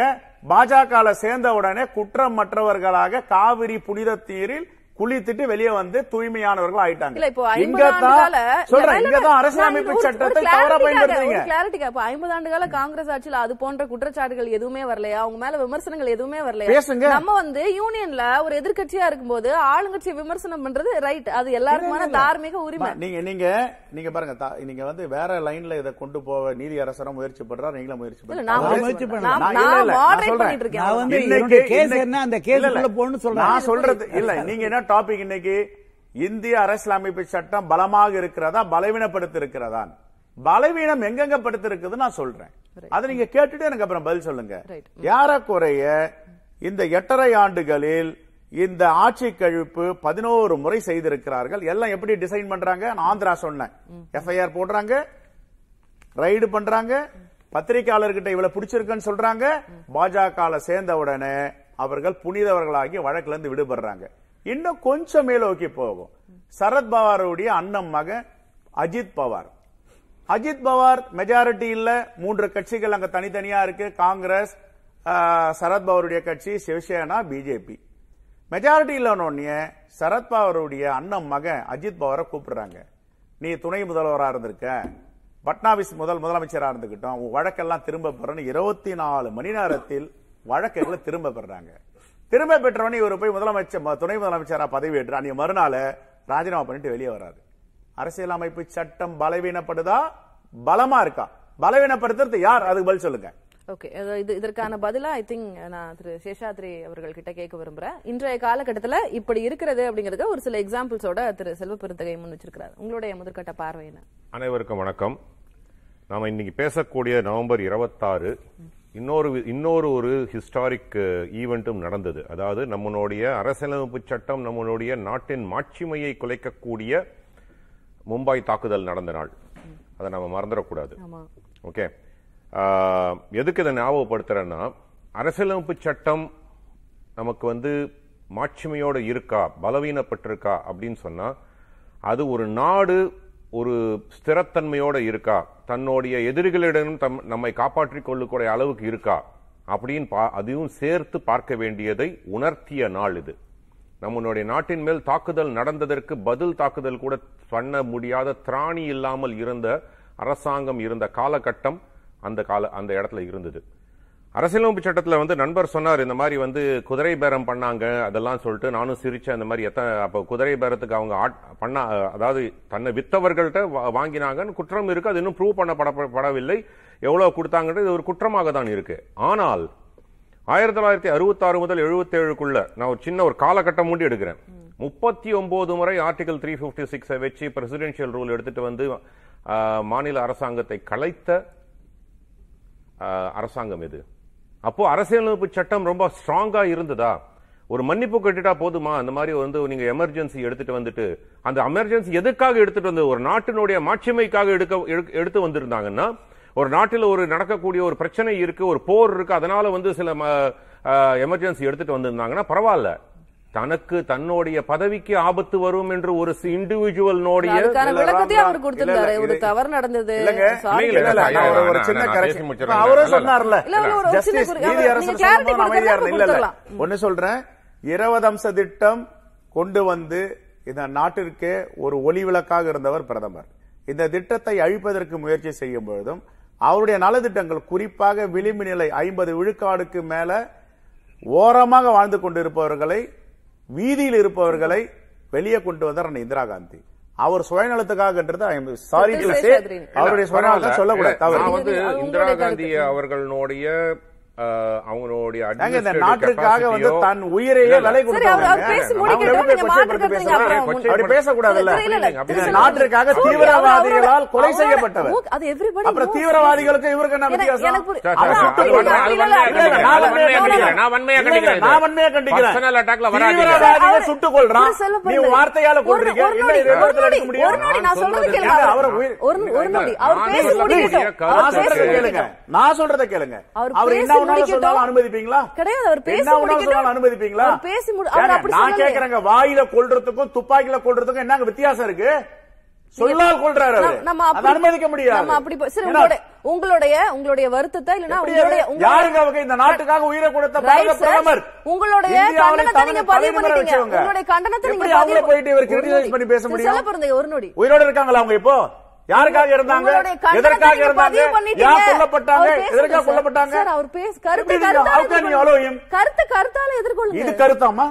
பாஜக சேர்ந்த உடனே குற்றமற்றவர்களாக காவிரி புனித தீரில் குளித்துட்டு வெளியே வந்து தூய்மையானவர்கள் ஆயிட்டாங்க ஆண்டுகால அரசியலமைப்பு சட்டத்தை clarity தவறா பயன்படுத்துறீங்க. க்காக, இப்போ ஐம்பது ஆண்டு கால காங்கிரஸ் ஆட்சியில அது போன்ற குற்றச்சாட்டுகள் எதுவுமே வரலையா? அவங்க மேல விமர்சனங்கள் எதுவுமே வரலையா? பேசுங்க. நம்ம வந்து யூனியன்ல ஒரு எதிர்க்கட்சியா இருக்கும்போது ஆளுங்கட்சியை விமர்சனம் பண்றது ரைட் அது எல்லாருக்குமான தார்மீக உரிமை. நீங்க நீங்க நீங்க பாருங்க தா- நீங்க வந்து வேற லைன்ல இதை கொண்டு போக நீதி அரசரும் முயற்சி பண்றாரு? நீங்களும் முயற்சி இல்ல, பண்றீங்க நான் சொல்றது இல்ல நீங்க என்ன டாபிக் இன்னைக்கு. இந்திய அரசியலமைப்பு சட்டம் பலமாக இருக்கிறதா பலவீனப்படுத்தி இருக்கிறதா பலவீனம் எங்கெங்க படுத்தி இருக்குது நான் சொல்றேன். அதை நீங்க கேட்டுட்டு எனக்கு அப்புறம் பதில் சொல்லுங்க. ஏறக்குறைய இந்த எட்டரை ஆண்டுகளில் இந்த ஆட்சி கழிப்பு பதினோரு முறை செய்திருக்கிறார்கள். எல்லாம் எப்படி டிசைன் பண்றாங்க? நான் ஆந்திரா சொன்னேன். எஃப்ஐஆர் போடுறாங்க. ரைடு பண்றாங்க. பத்திரிகையாளர்கிட்ட இவ்வளவு பிடிச்சிருக்குன்னு சொல்றாங்க. பாஜக சேர்ந்த உடனே அவர்கள் புனிதவர்களாகி வழக்குல இருந்து விடுபடுறாங்க. இன்னும் கொஞ்சம் மேலோக்கி போகும். சரத் பவாருடைய அண்ணன் மகன் அஜித் பவார். அஜித் பவார் மெஜாரிட்டி இல்ல. மூன்று கட்சிகள் அங்க தனித்தனியா இருக்கு. காங்கிரஸ் சரத்பவருடைய கட்சி சிவசேனா பிஜேபி மெஜாரிட்டி இல்லைன்னு சரத்பவருடைய அண்ணன் மகன் அஜித் பவாரை கூப்பிடுறாங்க. நீ துணை முதல்வரா இருந்திருக்க. பட்னாவிஸ் முதல் முதலமைச்சரா இருந்துகிட்டோம். உன் வழக்கெல்லாம் திரும்ப பெறணும். இருபத்தி நாலு மணி நேரத்தில் வழக்குகளை திரும்ப பெறாங்க. திரும்ப பெற்றவனே இவர் போய் முதலமைச்சர் துணை முதலமைச்சரா பதவி ஏற்று அன்னைக்கு மறுநாள் ராஜினாமா பண்ணிட்டு வெளியே வராது. அரசியலமைப்பு சட்டம் பலவீனப்படுதா? பலமா இருக்கா? பலவீனப்படுத்துறது யார்? அதுக்கு பதில் சொல்லுங்க. ஓகே இது இதற்கான பதிலா ஐ திங்க் நான் திரு சேஷாத்ரி அவர்கள் கிட்ட கேட்க விரும்புறேன். இன்றைய காலகட்டத்துல இப்படி இருக்கிறது அப்படிங்கறது ஒரு சில எக்ஸாம்பிள்ஸோட திரு செல்வ பெருந்தகை முன் வச்சிருக்கிறார். உங்களுடைய முதற்கட்ட பார்வை என்ன? அனைவருக்கும் வணக்கம். நாம இன்னைக்கு பேசக்கூடிய நவம்பர் இருபத்தாறு இன்னொரு இன்னொரு ஒரு ஹிஸ்டாரிக் ஈவெண்ட்டும் நடந்தது. அதாவது நம்மளுடைய அரசியலமைப்பு சட்டம் நம்மளுடைய நாட்டின் மாட்சிமையை குலைக்கக்கூடிய மும்பை தாக்குதல் நடந்த நாள். அதை நம்ம மறந்துடக்கூடாது. ஓகே எதுக்கு இதை ஞாபகப்படுத்துறேன்னா அரசியலமைப்பு சட்டம் நமக்கு வந்து மாட்சிமையோட இருக்கா பலவீனப்பட்டிருக்கா அப்படின்னு சொன்னா அது ஒரு நாடு ஒரு ஸ்திரத்தன்மையோடு இருக்கா? தன்னுடைய எதிரிகளிடம் தம் நம்மை காப்பாற்றிக் கொள்ளக்கூடிய அளவுக்கு இருக்கா? அப்படின்னு பா அதையும் சேர்த்து பார்க்க வேண்டியதை உணர்த்திய நாள் இது. நம்மளுடைய நாட்டின் மேல் தாக்குதல் நடந்ததற்கு பதில் தாக்குதல் கூட பண்ண முடியாத திராணி இல்லாமல் இருந்த அரசாங்கம் இருந்த காலகட்டம் அந்த கால அந்த இடத்துல இருந்தது. அரசியலமைப்பு சட்டத்தில் வந்து நண்பர் சொன்னார் இந்த மாதிரி வந்து குதிரை பேரம் பண்ணாங்க அதெல்லாம் சொல்லிட்டு நானும் சிரிச்சேன் அந்த மாதிரி எத்தனை அப்போ குதிரை பேரத்துக்கு அவங்க ஆட்- பண்ண அதாவது தன்னை வித்தவர்கள்ட்ட வாங்கினாங்கன்னு குற்றம் இருக்கு அது இன்னும் ப்ரூவ் பண்ணப்படப்படவில்லை எவ்வளோ கொடுத்தாங்கன்றது இது ஒரு குற்றமாக தான் இருக்கு. ஆனால் ஆயிரத்தி தொள்ளாயிரத்தி அறுபத்தாறு முதல் எழுபத்தேழுக்குள்ள நான் ஒரு சின்ன ஒரு காலகட்டம் முடி எடுக்கிறேன். முப்பத்தி ஒன்பது முறை ஆர்டிகல் த்ரீ ஃபிஃப்டி சிக்ஸை வச்சு பிரசிடென்ஷியல் ரூல் எடுத்துட்டு வந்து மாநில அரசாங்கத்தை கலைத்த அரசாங்கம் இது அப்போ அரசியலமைப்பு சட்டம் ரொம்ப ஸ்ட்ராங்கா இருந்ததா? ஒரு மன்னிப்பு கட்டிட்டா போதுமா? அந்த மாதிரி வந்து நீங்க எமர்ஜென்சி எடுத்துட்டு வந்துட்டு அந்த எமர்ஜென்சி எதுக்காக எடுத்துட்டு வந்து ஒரு நாட்டினுடைய மாட்சிமைக்காக எடுக்க எடுத்து வந்திருந்தாங்கன்னா ஒரு நாட்டில் ஒரு நடக்கக்கூடிய ஒரு பிரச்சனை இருக்கு ஒரு போர் இருக்கு அதனால வந்து சில எமர்ஜென்சி எடுத்துட்டு வந்திருந்தாங்கன்னா பரவாயில்ல. தனக்கு தன்னுடைய பதவிக்கு ஆபத்து வரும் என்று ஒரு விளக்கத்தையும் ராம், அவர் கொடுத்திருந்தாரு. ஒரு தவறு நடந்தது. இல்ல. சொன்னார்ல. ஒண்ணு சொல்றேன். இருபது அம்ச திட்டம் கொண்டு வந்து இந்த நாட்டிற்கே ஒரு ஒளி விளக்காக இருந்தவர் பிரதமர். இந்த திட்டத்தை அழிப்பதற்கு முயற்சி செய்யும் பொழுதும் அவருடைய நலத்திட்டங்கள் குறிப்பாக விளிம்பு நிலை ஐம்பது விழுக்காடுக்கு மேல ஓரமாக வாழ்ந்து கொண்டிருப்பவர்களை வீதியில் இருப்பவர்களை வெளியே கொண்டு வந்தார் இந்திரா காந்தி அவர் சுயநலத்துக்காகன்றது சாரி திரு சேஷாத்ரின். அவருடைய சுயநலத்தை. சொல்லக்கூடாது நான் வந்து இந்திரா. காந்தி அவர்களுடைய அவங்களுடைய நாட்டிற்காக வந்து தன் உயிரையே. விலை அப்படி பேசக்கூடாதுல்ல. நாட்டிற்காக தீவிரவாதிகளால் கொலை செய்யப்பட்டவர் அப்புறம். தீவிரவாதிகளுக்கு இவருக்கு என்ன வித்தியாசம். நான் வன்மையா கண்டிக்கிறேன். சுட்டுக் கொள்றான். நீ. வார்த்தையால கொள்றீங்க. நான் சொல்றது கேளுங்க. நான் சொல்றது. கேளுங்க. அவர் என்ன முடிக்கட்டும். அனுமதிப்பீங்களா கிடையாது, அவர் பேசி முடிக்கட்டும். அனுமதிப்பீங்களா பேசி முடி- நான். கேக்குறேங்க வாயில கொல்றதுக்கும் துப்பாக்கில கொல்றதுக்கும் என்னங்க வித்தியாசம் இருக்கு சொல்லால் கொள்றாரு நம்ம- அனுமதிக்க முடியாது நம்ம அப்படி சரி உங்களுடைய உங்களுடைய உங்களுடைய வருத்தத்தை இல்லனா உங்களுடைய அது? யாருங்க அவங்க இந்த நாட்டுக்காக உயிரை கொடுத்த பாரத. பிரதமர் உங்களுடைய கண்டனத்தை நீங்க பதிவு பண்ணிட்டீங்க. உங்களுடைய கண்டனத்தை நீங்க பதிவு- போயிட்டு இவர். பண்ணி பேச முடியும்? ஒரு நொடி உயிரோட இருக்காங்களா அவங்க இப்போ யாருக்காக இருந்தாங்க? எதற்காக இருந்தாங்க. யார் கொல்லப்பட்டாங்க? எதற்காக. கொல்லப்பட்டாங்க? அவர் பேசு கருத்து? கருத்து கருத்தால எதிர்கொள்ளுங்க. இது கருத்தாமா?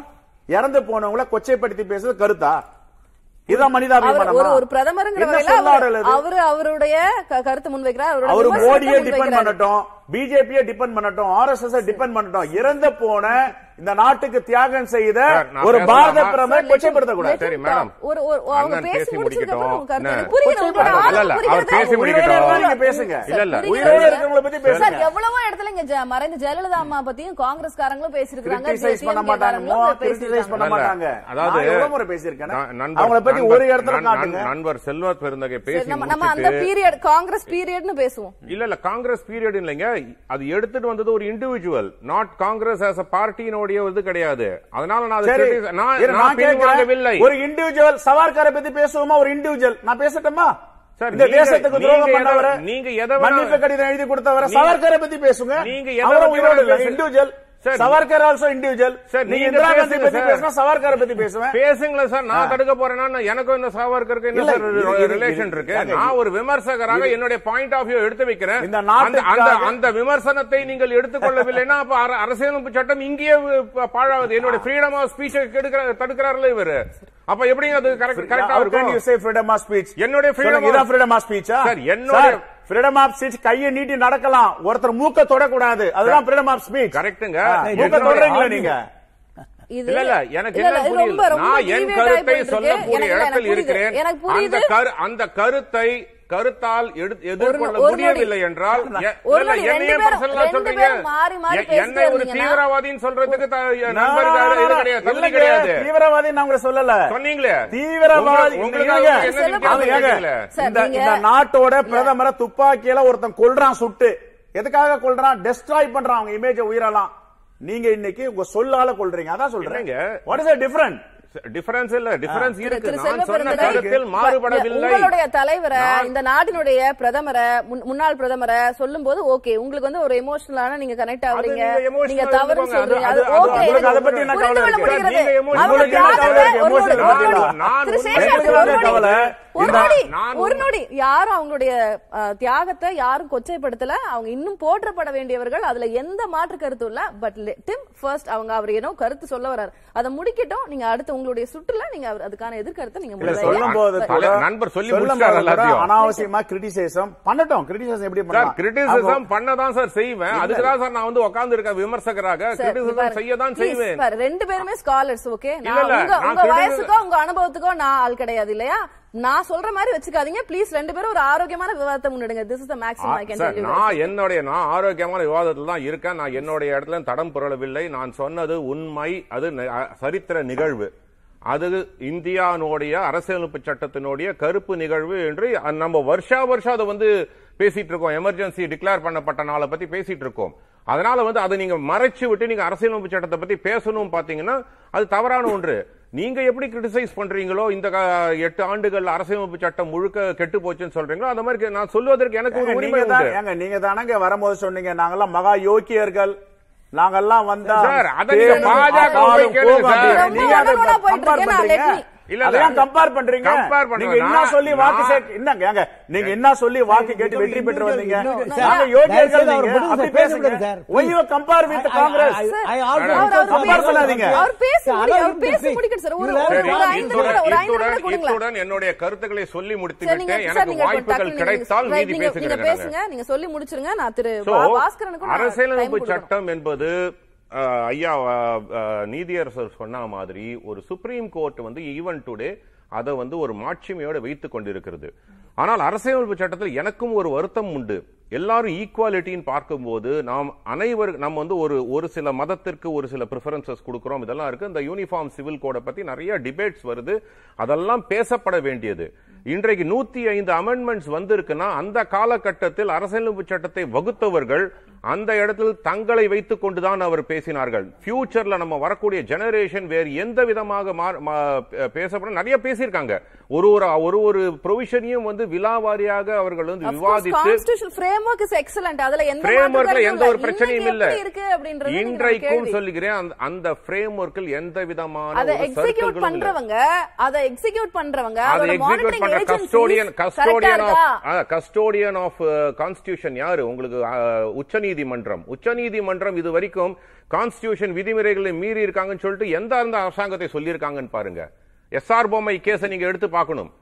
இறந்து போனவங்கள கொச்சைப்படுத்தி பேசுறது கருத்தா? இதான் மனிதாபிமானமா ஒரு பிரதமருங்கிற அவர் அவருடைய கருத்து முன்வைக்கிறார். அவரு மோடியை டிபெண்ட். பண்ணட்டும் பிஜேபியை டிபெண்ட் பண்ணட்டும் ஆர்எஸ்எஸ் டிபெண்ட் பண்ணட்டும் இறந்து போன இந்த நாட்டுக்கு தியாகம் செய்த ஒரு? பாரத பிரதமர் கொச்சைப்படுத்த கூடாது சரி, மேடம். ஒரு ஒரு அவங்க பேசி பேசி முடிச்சதுக்கு அப்புறம் முடிக்கட்டும். பேசுங்க. இல்ல, இல்ல. உயிரோட இருக்கிறவங்கள பத்தி பேசுங்க. சார் எவ்வளவோ இடத்துல இங்க மறைந்த ஜெயலலிதா அம்மா பத்தியும் காங்கிரஸ்காரங்களும் பேசிருக்காங்க கிரிட்டிசைஸ் பண்ண மாட்டாங்க. கிரிட்டிசைஸ் பண்ண மாட்டாங்க. அதாவது எவ்வளவு முறை நண்பர் அவங்கள பத்தி ஒரு இடத்துல காட்டுங்க. நண்- நண்பர் செல்வ பெருந்தகை பேசி நம்ம அந்த பீரியட் காங்கிரஸ் பீரியட்னு பேசுவோம். இல்ல இல்ல காங்கிரஸ் பீரியட் இல்லைங்க. அது எடுத்துட்டு வந்தது ஒரு individual not Congress as a பார்ட்டியினுடைய இது கிடையாது. அதனால நான். ஒரு இண்டிவிஜுவல் சவார்கரை பத்தி பேசுவோமா? ஒரு இண்டிவிஜுவல் நான் பேசட்டுமா? இந்த நீங்க- தேசத்துக்கு துரோகம் பண்ணவர நீங்க எதை மன்னிப்பு கடிதம் எழுதி கொடுத்தவர சவார்கரை பத்தி பேசுங்க. நீங்க எதை. Individual Savarkar also individual sir, நீங்க இந்திரா காந்தி பத்தி. பேசினா சவார்கரை பத்தி பேசுவேன். பேசுங்களேன் சார் நான் தடுக்க போறேன்னா எனக்கும் இந்த சாவர்கருக்கு என்ன சார் ரிலேஷன் இருக்கு? நான் ஒரு விமர்சகராக என்னுடைய பாயிண்ட் ஆஃப் வியூ எடுத்து வைக்கிறேன். அந்த அந்த விமர்சனத்தை நீங்கள் எடுத்துக்கொள்ளவில்லைன்னா அப்ப அர- அரசியலமைப்பு சட்டம் இங்கேயே ப- பாழாகுது என்னுடைய ஃப்ரீடம் ஆஃப் ஸ்பீச் தடுக்கிறாருல இவரு. அப்ப எப்படிங்க அது கரெக்டா can இருக்கும்? என்னுடைய freedom சொல்லுங்க, இதான் of- freedom of speech ஆ? சார், என்னுடைய- freedom of speech கையை நீட்டி நடக்கலாம். ஒருத்தர் மூக்க தொடக்கூடாது. அதுதான் freedom of speech. கரெக்டுங்க ஆ, மூக்க தொடறீங்களா நீங்க? இல்ல இல்ல எனக்கு என்ன ரொம்ப நான் என் கருத்தை. சொல்லக்கூடிய இடத்தில் புரியுது. இருக்கிறேன். எனக்கு அந்த புரியுது கரு- அந்த கருத்தை கருத்தால் எடு- எதிர்கொள்ள. முடியவில்லை என்றால் சொல்றீங்க. என்னை ஒரு தீவிரவாதின்னு சொல்றதுக்கு தகுதி கிடையாது. தீவிரவாதி நான் உங்களை சொல்லல. சொன்னீங்களே. தீவிரவாதி இந்த நீங்க- நாட்டோட பிரதமரை துப்பாக்கியில ஒருத்தன் கொல்றான் சுட்டு. எதுக்காக கொல்றான்? டெஸ்ட்ராய் பண்றான் அவங்க இமேஜ உயிரலாம் நீங்க இன்னைக்கு உங்க சொல்லால கொல்றீங்க. அதான் சொல்றேன். இல்லைங்க. வாட் இஸ் டிஃபரண்ட் டிஃபரன்ஸ் இல்ல டிஃபரன்ஸ் இருக்கு. நான் சொன்ன கருத்தில் மாறுபடவில்லை. உங்களுடைய தலைவரை இந்த நாட்டினுடைய பிரதமரை முன்- முன்னாள் பிரதமரை சொல்லும் போது ஓகே உங்களுக்கு வந்து ஒரு எமோஷனலான நீங்க கனெக்ட் ஆகுறீங்க நீங்க தவறு. சொல்றீங்க. அது- ஓகே உங்களுக்கு அதை பத்தி என்ன கவலை இருக்கு? உங்களுக்கு என்ன கவலை தியாகத்தை இருக்கு? ஒரு நொடி, ஒரு நொடி. நான். கவலை? ஒரு ஒரு யாரும் அவங்களுடைய தியாகத்தை யாரும் கொச்சைப்படுத்தல. அவங்க இன்னும் போற்றப்பட வேண்டியவர்கள். அதுல எந்த மாற்று கருத்தும் இல்ல. பட் டிம் ஃபர்ஸ்ட் அவங்க அவர் ஏனோ கருத்து சொல்ல வர்றாரு. அதை முடிக்கட்டும். நீங்க அடுத்து உங்களுடைய சுற்றுல நீங்க அதுக்கான எதிர்கருத்தை நீங்க. சொல்லும் போது நண்பர் சொல்லி. அனாவசியமா கிரிட்டிசைசம் பண்ணட்டும். கிரிட்டிசைசம் எப்படி பண்ணலாம்? கிரிட்டிசிசம் பண்ணதான் சார் செய்வேன். அதுக்கு தான் சார் நான் வந்து உட்கார்ந்து இருக்கேன் விமர்சகராக கிரிட்டிசிசம். செய்ய தான் Please, செய்வேன். ரெண்டு பேருமே ஸ்காலர்ஸ் ஓகே உங்க வயசுக்கோ உங்க அனுபவத்துக்கோ நான் ஆள் கிடையாது இல்லையா? நான் சொல்ற மாதிரி வச்சுக்காதீங்க. ப்ளீஸ் ரெண்டு பேரும் ஒரு ஆரோக்கியமான விவாதத்தை முன்னெடுங்க. This is the maximum I can tell நான் என்னுடைய நான் ஆரோக்கியமான விவாதத்தில் தான் இருக்கேன். நான் என்னுடைய இடத்துல தடம் புரளவில்லை. நான் சொன்னது உண்மை. அது சரித்திர நிகழ்வு. அது இந்தியானுடைய அரசியலமைப்பு சட்டத்தினுடைய கருப்பு நிகழ்வு என்று நம்ம வருஷா வருஷம் அதை வந்து பேசிட்டு இருக்கோம். எமர்ஜென்சி டிக்ளேர் பண்ணப்பட்ட நாளை பத்தி பேசிட்டு இருக்கோம். அதனால வந்து அதை நீங்க மறைச்சு விட்டு நீங்க அரசியலமைப்பு சட்டத்தை பத்தி பேசணும் பாத்தீங்கன்னா அது தவறான ஒன்று. நீங்க எப்படி கிரிட்டிசைஸ் பண்றீங்களோ இந்த எட்டு ஆண்டுகள் அரசியலமைப்பு சட்டம் முழுக்க கெட்டு போச்சுன்னு சொல்றீங்களோ அந்த மாதிரி நான் சொல்வதற்கு எனக்கு ஒரு நீங்க தானங்க வரும்போது சொன்னீங்க. நாங்கெல்லாம் மகா யோக்கியர்கள். நாங்கெல்லாம் வந்தா பாஜக நீங்க இல்ல, compare பண்றீங்க. பண்றேன். நீங்க என்ன சொல்லி வாக்கு சேர்க்க- என்னங்க, ஏங்க, நீங்க என்ன சொல்லி வாக்கு கேட்டு வெற்றி பெற்று வந்தீங்க நாங்க அப்படி பேசுங்க. to அவர் compare பேசி- பண்ணாதீங்க. அவர் பேசி அவர் பேசி சார். ஒரு- இத்துடன் என்னுடைய கருத்துக்களை சொல்லி முடித்து சார், எனக்கு வாய்ப்புகள் கிடைத்தால் மீதி நீங்க பேசுகிறேன் பேசுங்க. நீங்க சொல்லி முடிச்சிருங்க நான் திரு So, பா- பாஸ்கரனுக்கும் நான் time அரசியலமைப்பு. சட்டம் என்பது ஐயா நீதியரசர் சொன்ன மாதிரி ஒரு சுப்ரீம் கோர்ட் வந்து ஈவன் டுடே அதை வந்து ஒரு மாட்சிமையோட வைத்துக் கொண்டிருக்கிறது. ஆனால் அரசியலமைப்பு சட்டத்தில் எனக்கும் ஒரு வருத்தம் உண்டு. எல்லாரும் ஈக்குவாலிட்டின்னு பார்க்கும்போது நாம் அனைவர் நம்ம வந்து ஒரு ஒரு சில மதத்திற்கு ஒரு சில ப்ரிஃபரன்சஸ் கொடுக்குறோம். இதெல்லாம் இருக்கு. இந்த யூனிஃபார்ம் சிவில் கோடை பத்தி நிறைய டிபேட்ஸ் வருது. அதெல்லாம் பேசப்பட வேண்டியது. இன்றைக்கு நூத்தி ஐந்து அமெண்ட்மெண்ட்ஸ் வந்திருக்குன்னா அந்த காலகட்டத்தில் அரசியலமைப்பு சட்டத்தை வகுத்தவர்கள் அந்த இடத்தில் தங்களை வைத்துக் கொண்டுதான் அவர் பேசினார்கள். ஃபியூச்சர்ல நம்ம வரக்கூடிய ஜெனரேஷன் வேறு எந்த விதமாக மா- மா- பேசப்படும் நிறைய பேசியிருக்காங்க. ஒரு ஒரு ஒரு ஒரு ப்ரொவிஷனையும் வந்து விலாவாரியாக அவர்கள் வந்து விவாதித்து எந்த ஒரு பிரச்சனையும் இல்ல. இன்றைக்கும். சொல்லுகிறேன் அந்த- அந்த frameworkல் எந்த விதமான அதை எக்ஸிக்யூட். பண்றவங்க அதை எக்ஸிக்யூட் பண்றவங்க அதை எக்ஸிக்யூட் பண்ற custodian custodian of custodian of constitution யாரு? உங்களுக்கு உச்சநீதிமன்றம். உச்சநீதிமன்றம் இது வரைக்கும் கான்ஸ்டிடியூஷன் விதிமுறைகளை மீறி இருக்காங்கன்னு சொல்லிட்டு எந்த அரசாங்கத்தை சொல்லியிருக்காங்கன்னு பாருங்க. எஸ்ஆர் பொம்மை கேஸை நீங்க எடுத்து பார்க்கணும்.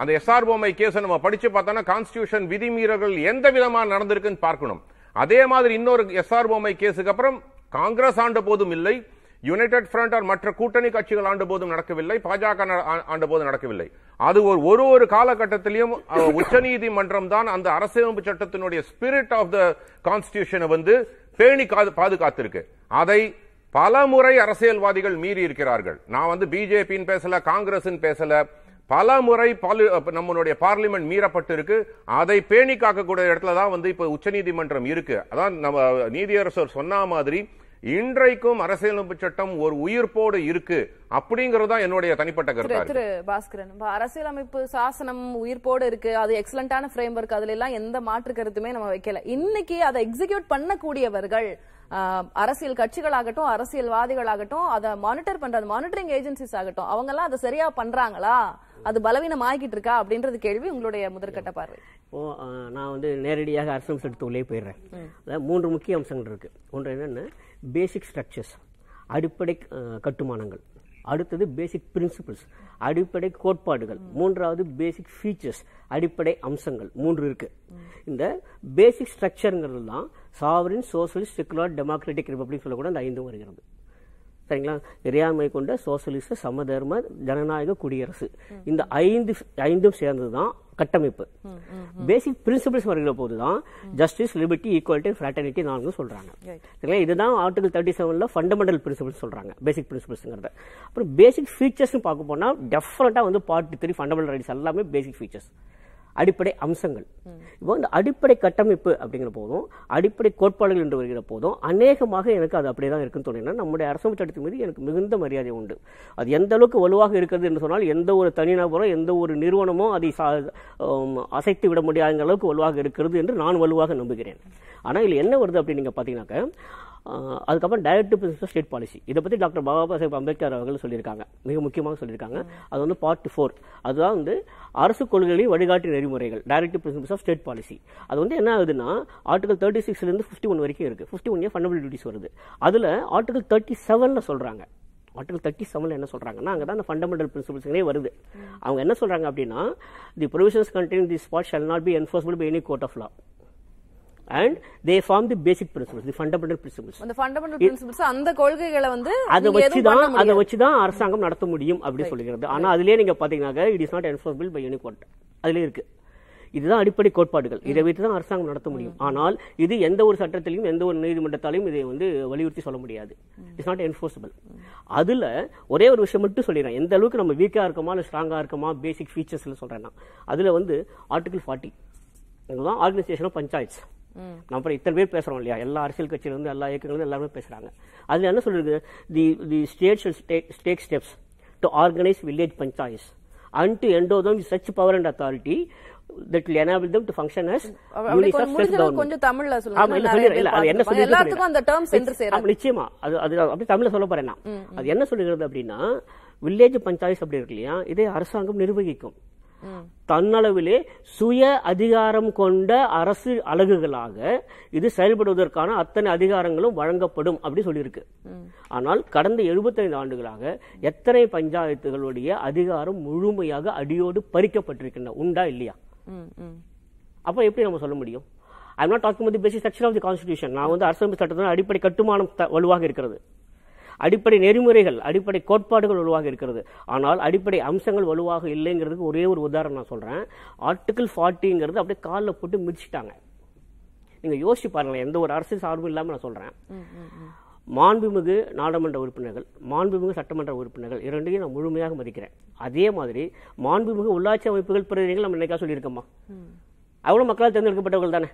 அந்த எஸ்ஆர் பொம்மை கேஸை நம்ம படிச்சு பார்த்தோம்னா கான்ஸ்டிடியூஷன் விதிமீறல்கள் எந்த விதமா நடந்திருக்குன்னு பார்க்கணும். அதே மாதிரி இன்னொரு எஸ்ஆர் பொம்மை கேஸுக்கு அப்புறம் காங்கிரஸ் ஆண்ட போதும் இல்லை யுனைடெட் ஃப்ரண்ட் ஆர் மற்ற கூட்டணி கட்சிகள் ஆண்ட போதும் நடக்கவில்லை பாஜக ஆண்ட போதும் நடக்கவில்லை. அது ஒரு ஒரு ஒரு காலகட்டத்திலையும் உச்சநீதிமன்றம் தான் அந்த அரசியலமைப்பு சட்டத்தினுடைய ஸ்பிரிட் ஆஃப் த கான்ஸ்டியூஷனை வந்து பேணி காது- பாதுகாத்திருக்கு. அதை பல முறை அரசியல்வாதிகள் மீறி இருக்கிறார்கள் நான் வந்து பிஜேபின்னு பேசல காங்கிரஸ் பேசல பல முறை நம்மளுடைய பார்லிமெண்ட் மீறப்பட்டிருக்கு. அதை பேணி காக்கக்கூடிய இடத்துல தான் வந்து இப்ப உச்சநீதிமன்றம் இருக்கு. அதான் நம்ம நீதியரசர் சொன்ன மாதிரி இன்றைக்கும் அரசியலமைப்பு சட்டம் ஒரு உயிர்ப்போடு இருக்கு. அப்படிங்கறது தான் என்னுடைய தனிப்பட்ட கருத்தா இருக்கு. திரு பாஸ்கரன் அரசியலமைப்பு சாசனம் உயிர்ப்போடு இருக்கு. அது எக்ஸலண்டான ஃப்ரேம் ஒர்க் அதுல எல்லாம் எந்த மாற்று கருத்துமே நம்ம வைக்கல. இன்னைக்கு அதை எக்ஸிக்யூட் பண்ணக்கூடியவர்கள் அரசியல் கட்சிகளாகட்டும் அரசியல்வாதிகளாகட்டும் அதை மானிட்டர் பண்ற மானிட்டரிங் ஏஜென்சிஸ் ஆகட்டும் அவங்க எல்லாம் அதை சரியா பண்றாங்களா? அது பலவீனம் ஆகிட்டு இருக்கா அப்படின்றது கேள்வி உங்களுடைய முதற்கட்ட பார்வை. இப்போ நான் வந்து நேரடியாக அரசியல் உள்ளே போயிடுறேன். அதாவது மூன்று முக்கிய அம்சங்கள் இருக்கு. ஒன்று என்னென்ன பேசிக் ஸ்ட்ரக்சர்ஸ் அடிப்படை கட்டுமானங்கள். அடுத்தது பேசிக் பிரின்சிபிள்ஸ் அடிப்படை கோட்பாடுகள். மூன்றாவது பேசிக் ஃபீச்சர்ஸ் அடிப்படை அம்சங்கள். மூன்று இருக்கு. இந்த பேசிக் ஸ்ட்ரக்சருங்கிறது தான் sovereign socialist secular democratic republic சொல்லக்கூட அந்த ஐந்தும் வருகிறது. சரிங்களா? இறையாண்மை கொண்ட சோசியலிச சமதர்ம ஜனநாயக குடியரசு. இந்த ஐந்து ஐந்தும் சேர்ந்தது தான் கட்டமைப்பு பேசிக் பிரின்சிபிள்ஸ் வருகிற போது தான் ஜஸ்டிஸ் லிபர்ட்டி ஈக்குவாலிட்டி ஃபிராட்டர்னிட்டி நான்கு சொல்றாங்க. சரிங்களா? இதுதான் ஆர்டிகல் தேர்ட்டி செவன்ல ஃபண்டமெண்டல் பிரின்சிபிள்ஸ் சொல்றாங்க பேசிக் பிரின்சிபிள்ஸ்ங்கிறத அப்புறம் பேசிக் ஃபீச்சர்ஸ் பார்க்க போனா டெஃபினட்டா வந்து பார்ட் த்ரீ ஃபண்டமெண்டல் ரைட்ஸ் எல்லாமே பேசிக் ஃபீச்சர்ஸ் அடிப்படை அம்சங்கள். இப்போ இந்த அடிப்படை கட்டமைப்பு அப்படிங்கிற போதும் அடிப்படை கோட்பாடுகள் என்று வருகிற போதும் அநேகமாக எனக்கு அது அப்படியே தான் இருக்குன்னு தோணுன்னா நம்முடைய அரசமைப்பு சட்டத்தின் மீது எனக்கு மிகுந்த மரியாதை உண்டு. அது எந்த அளவுக்கு வலுவாக இருக்கிறது என்று சொன்னால் எந்த ஒரு தனிநபரோ எந்த ஒரு நிறுவனமோ அதை சா- அசைத்து விட முடியாத அளவுக்கு வலுவாக இருக்கிறது என்று நான் வலுவாக நம்புகிறேன். ஆனால் இதில் என்ன வருது அப்படின்னு நீங்கள் பார்த்தீங்கன்னாக்க அதுக்கப்புறம் டைரக்டிவ் பிரின்சிபல் ஸ்டேட் பாலிசி இதை பற்றி டாக்டர் பாபா சாஹேப் அம்பேத்கர் அவர்கள் சொல்லியிருக்காங்க. மிக முக்கியமாக சொல்லியிருக்காங்க. அது வந்து பார்ட் ஃபோர் அதுதான் வந்து அரசு கொள்கைகளின் வழிகாட்டு நெறிமுறைகள். Directive principles of state policy அது வந்து என்ன ஆகுதுன்னா ஆர்டிகல் தேர்ட்டி சிக்ஸ்லேருந்து ஃபிஃப்டி ஒன் வரைக்கும் இருக்குது ஃபிஃப்டி ஒன் ஃபண்டமெண்டல் டியூட்டிஸ் வருது. அதில் ஆர்டிகல் தேர்ட்டி செவனில் சொல்கிறாங்க ஆர்டிகல் தேர்ட்டி செவனில் என்ன சொல்கிறாங்கன்னா அங்கே தான் அந்த ஃபண்டமெண்டல் பிரின்சிபல்ஸ்களே வருது. அவங்க என்ன சொல்கிறாங்க அப்படின்னா the provisions contain the spot shall not be enforceable by any court of law and they form the basic principles the fundamental principles அந்த ஃபண்டமெண்டல் பிரின்சிபிள்ஸ் அந்த கொள்கைகளை வந்து அதை வச்சு தான் அதை. வச்சு தான் அரசாங்கம் நடத்த முடியும் அப்படி சொல்லுகிறது. ஆனா அதுலயே நீங்க பாத்தீங்கன்னாக்க it is not enforceable by any court அதுல இருக்கு. இதுதான் அடிப்படை கோட்பாடுகள். இதை வைத்து தான் அரசாங்கம் நடத்த முடியும். ஆனால் இது எந்த ஒரு சட்டத்திலையும் எந்த ஒரு நீதிமன்றத்தாலையும் இதை வந்து வலியுறுத்தி சொல்ல முடியாது. இட்ஸ் நாட் என்ஃபோர்ஸபிள் அதுல ஒரே ஒரு விஷயம் மட்டும் சொல்லிடுறேன். எந்த அளவுக்கு நம்ம வீக்கா இருக்கோமா இல்லை ஸ்ட்ராங்கா இருக்கோமா பேசிக் ஃபீச்சர்ஸ்ல சொல்றேன்னா. அதுல வந்து ஆர்டிகல் ஃபார்ட்டி இதுதான் ஆர்கனைசேஷன் ஆஃப் பஞ்சாயத்ஸ் நம்ம அப்புறம் இத்தனை பேர் பேசுறோம் இல்லையா? எல்லா அரசியல் கட்சியில இருந்து எல்லா இயக்கங்களும் எல்லாருமே பேசுறாங்க. அதுல என்ன சொல்றது? The the state should take steps to organise village panchayats and to endow them such power and authority that will enable them to function as அப்படி units of கொஞ்சம் தமிழ்ல சொல்லுங்க. இல்ல, அது என்ன. சொல்லிட்டு எல்லாத்துக்கும் அந்த சென்று சேராது. ஆமா, நிச்சயமா. அது அது அப்படி தமிழ்ல சொல்ல போறேன் நான். அது என்ன சொல்லுகிறது அப்படின்னா வில்லேஜ் பஞ்சாயத்து அப்படி இருக்கு இல்லையா? இதை அரசாங்கம் நிர்வகிக்கும். தன்னளவிலே சுய அதிகாரம் கொண்ட அரசு அலகுகளாக இது செயல்படுவதற்கான அத்தனை அதிகாரங்களும் வழங்கப்படும் அப்படி சொல்லியிருக்கு. ஆனால் கடந்த 75 ஆண்டுகளாக எத்தனை பஞ்சாயத்துகளுடைய அதிகாரம் முழுமையாக அடியோடு பறிக்கப்பட்டிருக்கின்றன? உண்டா இல்லையா? அப்ப அப்போ எப்படி நம்ம சொல்ல முடியும்? I not talking with basic section of the constitution நான் வந்து அரசமைப்பு சட்டத்தின் அடிப்படை கட்டுமானம் வலுவாக இருக்கிறது. அடிப்படை நெறிமுறைகள் அடிப்படை கோட்பாடுகள் வலுவாக இருக்கிறது. ஆனால் அடிப்படை அம்சங்கள் வலுவாக இல்லைங்கிறதுக்கு ஒரே ஒரு உதாரணம் நான் சொல்றேன். ஆர்டிகிள் ஃபார்ட்டிங்கிறது அப்படியே காலில் போட்டு மிதிச்சிட்டாங்க. நீங்க யோசிச்சு பாருங்களேன் எந்த ஒரு அரசியல் சார்பும் இல்லாம நான் சொல்றேன். மாண்புமிகு நாடாளுமன்ற உறுப்பினர்கள் மாண்புமிகு சட்டமன்ற உறுப்பினர்கள் இரண்டையும் நான் முழுமையாக மதிக்கிறேன். அதே மாதிரி மாண்புமிகு உள்ளாட்சி அமைப்புகள் பிரதிநிதிகள் நம்ம என்னைக்கா சொல்லியிருக்கோமா? அவ்வளவு மக்களால் தேர்ந்தெடுக்கப்பட்டவர்கள் தானே?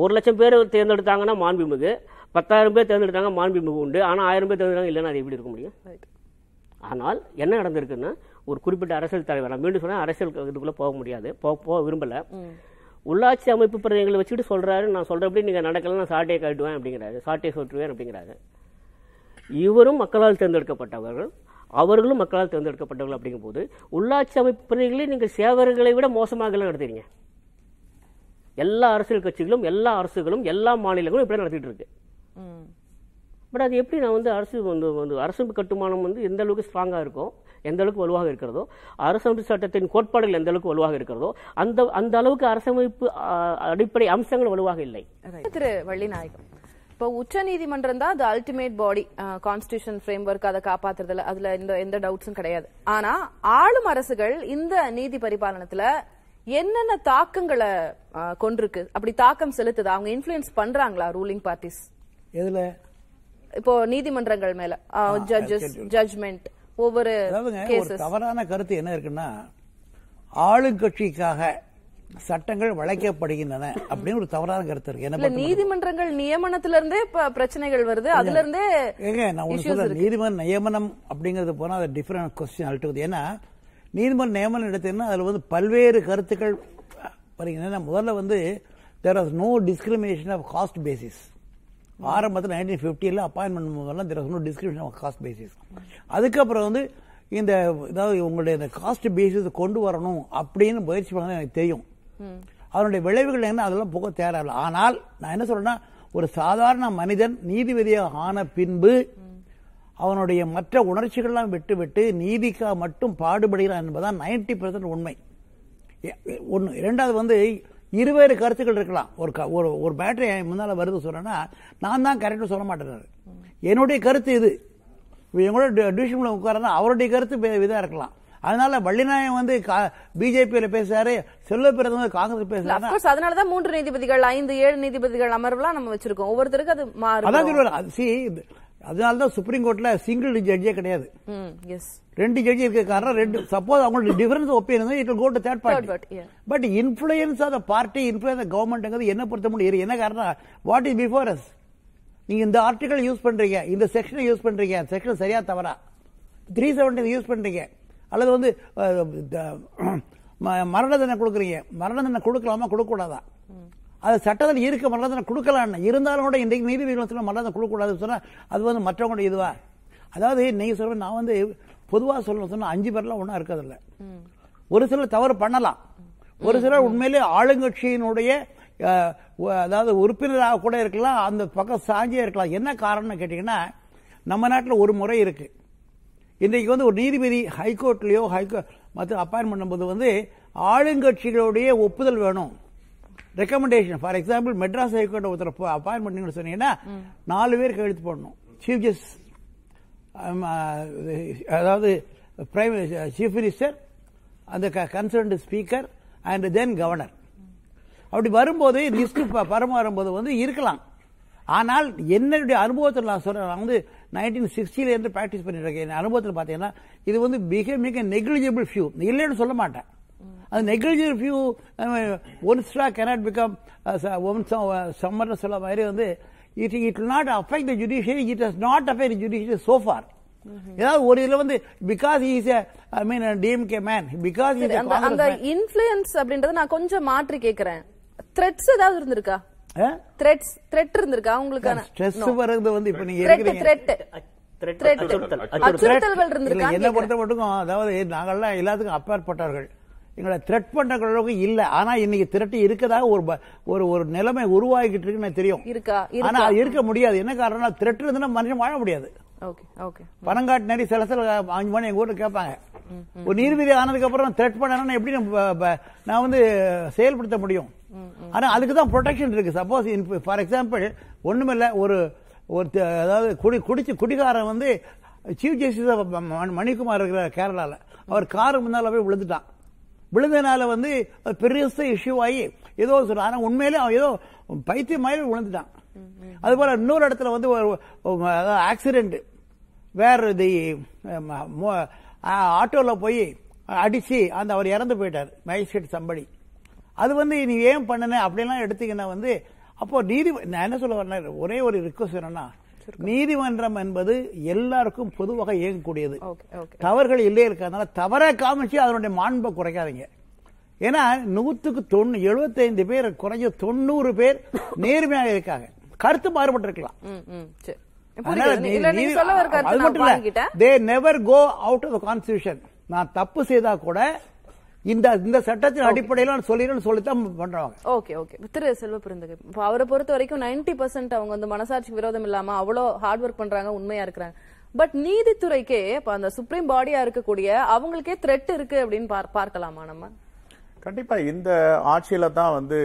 ஒரு லட்சம் பேர் தேர்ந்தெடுத்தாங்கன்னா மாண்புமிகு. பத்தாயிரம் பேர் தேர்ந்தெடுத்தாங்க மாண்புமிகு உண்டு. ஆனா ஆயிரம் பேர் தேர்ந்தெடுத்தாங்க இல்லைன்னா அது எப்படி இருக்க முடியும்? ஆனால் என்ன நடந்திருக்குன்னா ஒரு குறிப்பிட்ட அரசியல் தலைவர் நான் மீண்டும் சொன்னேன் அரசியல் இதுக்குள்ள போக முடியாது போக போக விரும்பல. உள்ளாட்சி அமைப்பு பிரதிநிதிகளை வச்சுட்டு சொல்றாரு நான் சொல்றபடி நீங்க நடக்கல நான் சாட்டையை காட்டுவேன் அப்படிங்கிறாரு சாட்டையை சொட்டுவேன் அப்படிங்கிறாரு. இவரும் மக்களால் தேர்ந்தெடுக்கப்பட்டவர்கள் அவர்களும் மக்களால் தேர்ந்தெடுக்கப்பட்டவர்கள் அப்படிங்கும்போது உள்ளாட்சி அமைப்பு பிரதிநிதிகளை நீங்கள் சேவர்களை விட மோசமாக நடத்துறீங்க. எல்லா அரசியல் கட்சிகளும் எல்லா அரசுகளும் எல்லா மாநிலங்களும் இப்படி நடத்திட்டு இருக்கு. பட் அது எப்படி நான் வந்து அரசு வந்து வந்து அரசமைப்பு கட்டுமானம் வந்து எந்த அளவுக்கு ஸ்ட்ராங்காக இருக்கும் எந்த அளவுக்கு வலுவாக இருக்கிறதோ அரசமைப்பு சட்டத்தின் கோட்பாடுகள் எந்த அளவுக்கு வலுவாக இருக்கிறதோ அந்த அந்த அளவுக்கு அரசமைப்பு அடிப்படை அம்சங்கள் வலுவாக இல்லை. திரு வள்ளிநாயகம் இப்போ உச்ச நீதிமன்றம் தான் அது ultimate body constitution framework அதை காப்பாத்துறதுல அதுல எந்த எந்த டவுட்ஸும் கிடையாது. ஆனா ஆளும் அரசுகள் இந்த நீதி பரிபாலனத்துல என்னென்ன தாக்கங்களை கொண்டிருக்கு அப்படி தாக்கம் செலுத்துது அவங்க இன்ஃபுளுயன்ஸ் பண்றாங்களா ரூலிங் பார்ட்டிஸ் எதுல? இப்போ நீதிமன்றங்கள் மேல ஜட்ஜஸ் ஜட்ஜ்மெண்ட் ஒவ்வொரு ஒரு தவறான கருத்து என்ன இருக்குன்னா ஆளுங்கட்சிக்காக சட்டங்கள் வளைக்கப்படுகின்றன அப்படின்னு ஒரு தவறான கருத்து இருக்கு. என்ன நீதிமன்றங்கள் நியமனத்துல இருந்தே பிரச்சனைகள் வருது. அதுல இருந்தே நான் சொல்றேன். நீதிமன்ற நியமனம் அப்படிங்கிறது போனால் அது டிஃப்ரெண்ட் கொஸ்டின் அல்ட்டுவது ஏன்னா நீதிமன்ற நியமனம் எடுத்தீங்கன்னா அதில் வந்து பல்வேறு கருத்துக்கள் ஏன்னா முதல்ல வந்து there as no discrimination of caste basis ஆரம்பத்தில் நைன்டீன் ஃபிஃப்டியில் அப்பாயின்மெண்ட் முதல்ல there no discrimination of caste basis அதுக்கப்புறம் வந்து இந்த அதாவது உங்களுடைய இந்த காஸ்ட் பேசிஸ் கொண்டு வரணும் அப்படின்னு முயற்சி பண்ணது எனக்கு தெரியும். அதனுடைய விளைவுகள் என்ன அதெல்லாம் போக தேவையில்லை. ஆனால் நான் என்ன சொல்றேன்னா ஒரு சாதாரண மனிதன் நீதிபதியாக ஆன பின்பு அவனுடைய மற்ற உணர்ச்சிகள்லாம் விட்டு விட்டு நீதிக்காக மட்டும் பாடுபடுகிறான் என்பதுதான் நைன்டி உண்மை. எ- ஒண்ணு இரண்டாவது வந்து இருவேறு கருத்துக்கள் இருக்கலாம். ஒரு ஒரு ஒரு பேட்டரி முன்னால வருது சொல்றேன்னா நான் தான் கரெக்டாக சொல்ல மாட்டேறாரு என்னுடைய கருத்து இது. இப்ப எங்களோட டிவிஷன்ல உட்காரனா அவருடைய கருத்து வே- இதா இருக்கலாம். அதனால வள்ளிநாயகம் வந்து பிஜேபியில பேசுறாரு செல்வ பிறந்தவங்க காங்கிரஸ் பேசுறாரு அப்கோர்ஸ் அதனாலதான் மூன்று நீதிபதிகள் ஐந்து ஏழு நீதிபதிகள் அமர்வுலாம் நம்ம வச்சிருக்கோம். ஒவ்வொருத்தருக்கு அது அதான் மாறும் சி அதனால தான் சுப்ரீம் கோர்ட்ல சிங்கிள் ஜட்ஜே கிடையாது ரெண்டு ஜட்ஜி இருக்க காரணம் ரெண்டு சப்போஸ் அவங்களோட difference opinion it go to third Third party. But influence of the party influence கவர்மெண்ட்ங்கிறது என்ன பொறுத்த முடியும்? என்ன காரணம் வாட் இஸ் பிஃபோர் அஸ் நீங்க இந்த ஆர்டிகல் யூஸ் பண்றீங்க இந்த செக்ஷனை யூஸ் பண்றீங்க செக்ஷன் சரியா தவறா? த்ரீ செவன்டி யூஸ் பண்றீங்க. அல்லது வந்து மரண தண்டனை கொடுக்குறீங்க. மரண தண்டனை கொடுக்கலாமா? கொடுக்கக்கூடாதா? அது சட்டத்தில் இருக்க மரண தண்டனை கொடுக்கலாம் இருந்தாலும் கூட இன்றைக்கு நீதிபதிகள் சொல்ல மரண தண்டனை கொடுக்கக்கூடாதுன்னு சொன்னா அது வந்து மற்றவங்களோட இதுவா? அதாவது நீங்க சொல்ற நான் வந்து பொதுவாக சொல்ல சொன்னா அஞ்சு பேர்லாம் ஒன்றா இருக்கிறதில்ல. ஒரு சிலர் தவறு பண்ணலாம். ஒரு சிலர் உண்மையிலே ஆளுங்கட்சியினுடைய அதாவது உறுப்பினராக கூட இருக்கலாம் அந்த பக்கம் சாஞ்சியே இருக்கலாம். என்ன காரணம்னு கேட்டீங்கன்னா நம்ம நாட்டில் ஒரு முறை இருக்கு. இன்றைக்கு வந்து ஒரு நீதிபதி ஹைகோர்ட்லயோ ஹைகோ மற்ற அப்பாயின்மெண்ட் பண்ணும்போது வந்து ஆளுங்கட்சிகளுடைய ஒப்புதல் வேணும். Recommendation for example Madras high court ஒருத்தர் அப்பாயின்மெண்ட் சொன்னீங்கன்னா நாலு பேர் கையெழுத்து போடணும். சீஃப் ஜஸ்டிஸ் அதாவது பிரைம் சீஃப் மினிஸ்டர் அந்த concerned speaker and then governor அப்படி வரும்போது லிஸ்ட் பரம வரும்போது வந்து இருக்கலாம். ஆனால் என்னுடைய அனுபவத்தில் நான் சொல்றேன். நான் வந்து நைன்டீன் சிக்ஸ்டில இருந்து ப்ராக்டிஸ் பண்ணிட்டு இருக்கேன். என் அனுபவத்தில் பார்த்தீங்கன்னா இது வந்து மிக மிக நெக்லிஜிபிள் ஃபியூ இல்லைன்னு சொல்ல மாட்டேன். அது negligible few one straw cannot become one summer சொல்ல மாதிரி வந்து it it not affect the judiciary it has not affect judiciary so far ஏதாவது ஒரு இதுல வந்து because is I mean DMK man because அந்த இன்ஃபுளுயன்ஸ் அப்படின்றத நான் கொஞ்சம் மாற்றி கேக்குறேன். த்ரெட்ஸ் ஏதாவது இருந்திருக்கா? த்ரெட்ஸ் த்ரெட் இருந்திருக்கா உங்களுக்கான? ஸ்ட்ரெஸ் வர்றது வந்து இப்ப நீங்க த்ரெட் இருக்கிறீங்க என்ன பொறுத்த மட்டும் அதாவது நாங்கெல்லாம் எல்லாத்துக்கும் அப்பாற்பட்டவர்கள். எங்களை த்ரெட் பண்ற அளவுக்கு இல்ல. ஆனா இன்னைக்கு திரட்டி இருக்கதாக ஒரு ஒரு ஒரு நிலைமை உருவாகிட்டு இருக்குன்னு தெரியும். இருக்கா? ஆனா அது இருக்க முடியாது. என்ன காரணம் திரட்டு இருந்துன்னா மனுஷன் வாழ முடியாது. பணங்காட்டு நிறைய சில சில அஞ்சு மணி எங்க ஊர்ல கேட்பாங்க. ஒரு நீதிபதி ஆனதுக்கு அப்புறம் த்ரெட் பண்ணனா எப்படி நான் வந்து செயல்படுத்த முடியும்? ஆனா அதுக்கு தான் ப்ரொடெக்ஷன் இருக்கு சப்போஸ் ஃபார் எக்ஸாம்பிள் ஒண்ணுமில்ல ஒரு ஒரு அதாவது குடி குடிச்சு குடிகாரன் வந்து சீஃப் ஜஸ்டிஸ் மணிக்குமார் இருக்கிற கேரளால. அவர் காரு முன்னால போய் விழுந்துட்டான். விழுந்தனால வந்து அது இஷ்யூ ஆகி ஏதோ சொல்ற ஆனா உண்மையிலே அவன் ஏதோ பைத்தியம் மாதிரி விழுந்துட்டான். அது போல இன்னொரு இடத்துல வந்து ஒரு ஆக்சிடென்ட் வேற இது ஆட்டோவில் போய் அடிச்சு அந்த அவர் இறந்து போயிட்டார் மேஜிஸ்ட்ரேட் சம்படி. அது வந்து நீ ஏன் பண்ணன அப்படிலாம் எடுத்தீங்கன்னா வந்து அப்போ நீதி நான் என்ன சொல்ல வரேன் ஒரே ஒரு ரிக்வஸ்ட் என்னன்னா நீதிமன்றம் என்பது எல்லாருக்கும் பொதுவாக இயங்கக்கூடியது. தவறுகள் இல்லையே இருக்கிறதுனால தவறை காமிச்சு அதனுடைய மாண்பை குறைக்காதீங்க. ஏன்னா நூத்துக்கு தொண்ணூ எழுபத்தைந்து பேர் குறைஞ்ச தொண்ணூறு பேர் நேர்மையாக இருக்காங்க. கருத்து மாறுபட்டு இருக்கலாம் ம் ம் சரி. அதனால புரியுது. நீ- இல்ல. நீங்க நீ- சொல்ல வர அது கருத்து நான் மட்டும் இல்ல. வாங்கிட்டேன் they never go out of the constitution. நான் தப்பு செய்தா கூட இந்த இந்த சட்டத்தின் அடிப்படையில் நான் சொல்லிடுறேன்னு சொல்லித்தான் பண்றாங்க ஓகே ஓகே திரு செல்வ இப்போ அவரை பொறுத்த வரைக்கும் 90% பர்சன்ட் அவங்க வந்து மனசாட்சிக்கு விரோதம் இல்லாம அவ்வளோ ஹார்ட் ஒர்க் பண்றாங்க உண்மையா இருக்கிறாங்க. பட் நீதித்துறைக்கே இப்ப அந்த சுப்ரீம் பாடியா இருக்கக்கூடிய அவங்களுக்கே த்ரெட் இருக்கு அப்படின்னு பார்- பார்க்கலாமா நம்ம? கண்டிப்பா இந்த ஆட்சியில தான் வந்து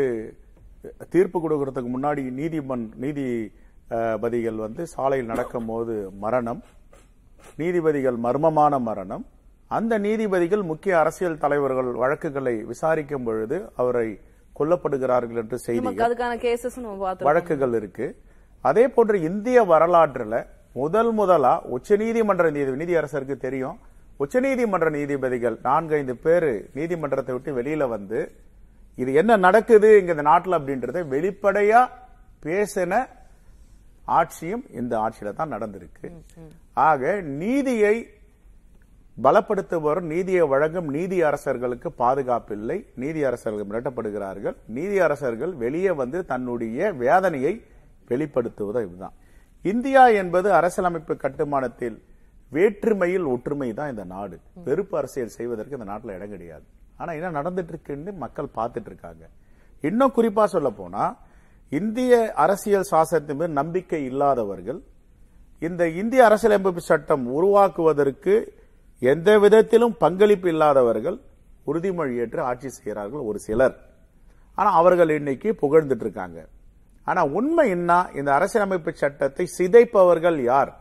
தீர்ப்பு கொடுக்கறதுக்கு முன்னாடி நீதிமன் நீதிபதிகள் வந்து சாலையில் நடக்கும் போது மரணம் நீதிபதிகள் மர்மமான மரணம் அந்த நீதிபதிகள் முக்கிய அரசியல் தலைவர்கள் வழக்குகளை விசாரிக்கும் பொழுது அவரை கொல்லப்படுகிறார்கள் என்று பார்த்து வழக்குகள் இருக்கு. அதே போன்று இந்திய வரலாற்றுல முதல் முதலா உச்சநீதிமன்ற நீதி நீதியரசருக்கு தெரியும். உச்சநீதிமன்ற நீதிபதிகள் நான்கைந்து பேரு நீதிமன்றத்தை விட்டு வெளியில வந்து இது என்ன நடக்குது இங்க இந்த நாட்டுல அப்படின்றத வெளிப்படையா பேசின ஆட்சியும் இந்த ஆட்சியில தான் நடந்திருக்கு. ஆக நீதியை பலப்படுத்துபவர் நீதியை வழங்கும் நீதி அரசர்களுக்கு பாதுகாப்பு இல்லை நீதி அரசர்கள் மிரட்டப்படுகிறார்கள். நீதி அரசர்கள் வெளியே வந்து தன்னுடைய வேதனையை வெளிப்படுத்துவது இதுதான். இந்தியா என்பது அரசியலமைப்பு கட்டுமானத்தில் வேற்றுமையில் ஒற்றுமை தான் இந்த நாடு. வெறுப்பு அரசியல் செய்வதற்கு இந்த நாட்டில் இடம் கிடையாது. ஆனா என்ன நடந்துட்டு இருக்குன்னு மக்கள் பார்த்துட்டு இருக்காங்க இன்னும் குறிப்பா சொல்ல போனா இந்திய அரசியல் சாசனத்தின் மீது நம்பிக்கை இல்லாதவர்கள் இந்த இந்திய அரசியலமைப்பு சட்டம் உருவாக்குவதற்கு எந்த விதத்திலும் பங்களிப்பு இல்லாதவர்கள் உறுதிமொழி ஏற்று ஆட்சி செய்கிறார்கள் ஒரு சிலர். ஆனால் அவர்கள் இன்னைக்கு புகழ்ந்துட்டு இருக்காங்க. ஆனால் உண்மை என்ன? இந்த அரசியலமைப்பு சட்டத்தை சிதைப்பவர்கள் யார்?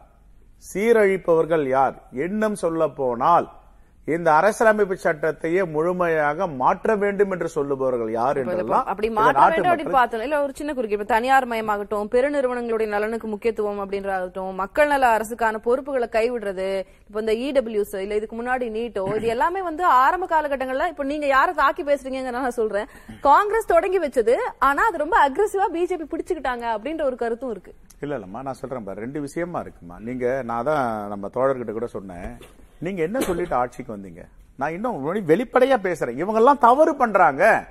சீரழிப்பவர்கள் யார்? எண்ணம் சொல்ல போனால் இந்த அரசியலமைப்பு சட்டத்தையே முழுமையாக மாற்ற வேண்டும் என்று சொல்லுபவர்கள் யார் என்றெல்லாம் அப்படி மாற்ற வேண்டும் அப்படின்னு பார்த்தோம் இல்ல ஒரு சின்ன குறுக்கீடு இப்ப தனியார் மயமாகட்டும் பெருநிறுவனங்களுடைய நலனுக்கு முக்கியத்துவம் அப்படின்றதாகட்டும் மக்கள் நல அரசுக்கான பொறுப்புகளை கைவிடுறது இப்ப இந்த இடபிள்யூஸ் இல்ல இதுக்கு முன்னாடி நீட்டோ இது எல்லாமே வந்து ஆரம்ப காலகட்டங்கள்ல இப்ப நீங்க யாரை தாக்கி பேசுறீங்கன்னு நான் சொல்றேன். காங்கிரஸ் தொடங்கி வச்சது ஆனா அது ரொம்ப அக்ரெசிவா பிஜேபி பிடிச்சுக்கிட்டாங்க அப்படின்ற ஒரு கருத்தும் இருக்கு. இல்ல இல்லம்மா நான் சொல்றேன் ரெண்டு விஷயமா இருக்குமா? நீங்க நான் தான் நம்ம தோழர்கிட்ட கூட சொன்னேன். நீங்க என்ன சொல்லிட்டு ஆட்சிக்கு வந்தீங்க? நான் இன்னும் வெளிப்படையா பேசுறேன். இவங்க எல்லாம் தவறு பண்றாங்க.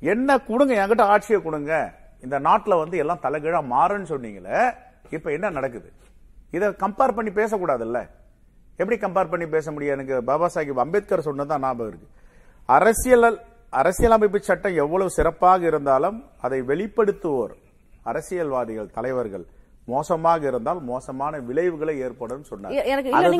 என்ன கொடுங்க என்கிட்ட ஆட்சியை கொடுங்க. இந்த நாட்டில் வந்து எல்லாம் தலைகீழா மாறுன்னு சொன்னீங்களே இப்ப என்ன நடக்குது? இதை கம்பேர் பண்ணி பேசக்கூடாதுல்ல? எப்படி கம்பேர் பண்ணி பேச முடியும்? எனக்கு பாபா சாஹிப் அம்பேத்கர் சொன்னதான் ஞாபகம் இருக்கு. அரசியல் அரசியலமைப்பு சட்டம் எவ்வளவு சிறப்பாக இருந்தாலும் அதை வெளிப்படுத்துவோர் அரசியல்வாதிகள் தலைவர்கள். மோசமாக இருந்தால் மோசமான விளைவுகளை ஏற்படும் இல்ல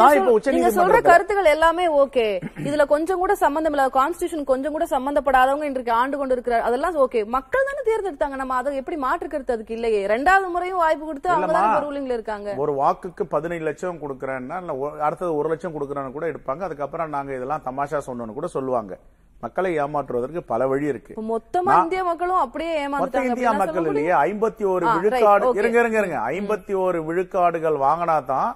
நீங்க சொல்ற கருத்துக்கள் எல்லாமே ஓகே. இதுல கொஞ்சம் கூட சம்பந்தம் இல்லாத கான்ஸ்டிடியூஷன் கொஞ்சம் கூட சம்பந்தப்படாதவங்க இன்றைக்கு ஆண்டு கொண்டு இருக்கிறார் அதெல்லாம் ஓகே. மக்கள் தானே தேர்ந்தெடுத்தாங்க. நம்ம அதை எப்படி மாற்று கருத்து அதுக்கு இல்லையே? ரெண்டாவது முறையும் வாய்ப்பு கொடுத்து அவங்க ரூலிங்ல இருக்காங்க. ஒரு வாக்குக்கு பதினைந்து லட்சம் கொடுக்கறேன்னா இல்ல அடுத்தது ஒரு லட்சம் கொடுக்கறேன்னு கூட எடுப்பாங்க. அதுக்கப்புறம் நாங்க இதெல்லாம் தமாஷா சொன்னோன்னு கூட சொல்லுவாங்க. மக்களை ஏமாற்றுவதற்கு பல வழி இருக்கு. மொத்தமா இந்திய மக்களும் அப்படியே மொத்த ஏமாந்துட்டாங்க இந்தியா மக்கள் இல்லையே ஐம்பத்தி ஒரு விழுக்காடு. இருங்க இருங்க இருங்க. ஐம்பத்தி ஒரு விழுக்காடுகள் வாங்கினா தான்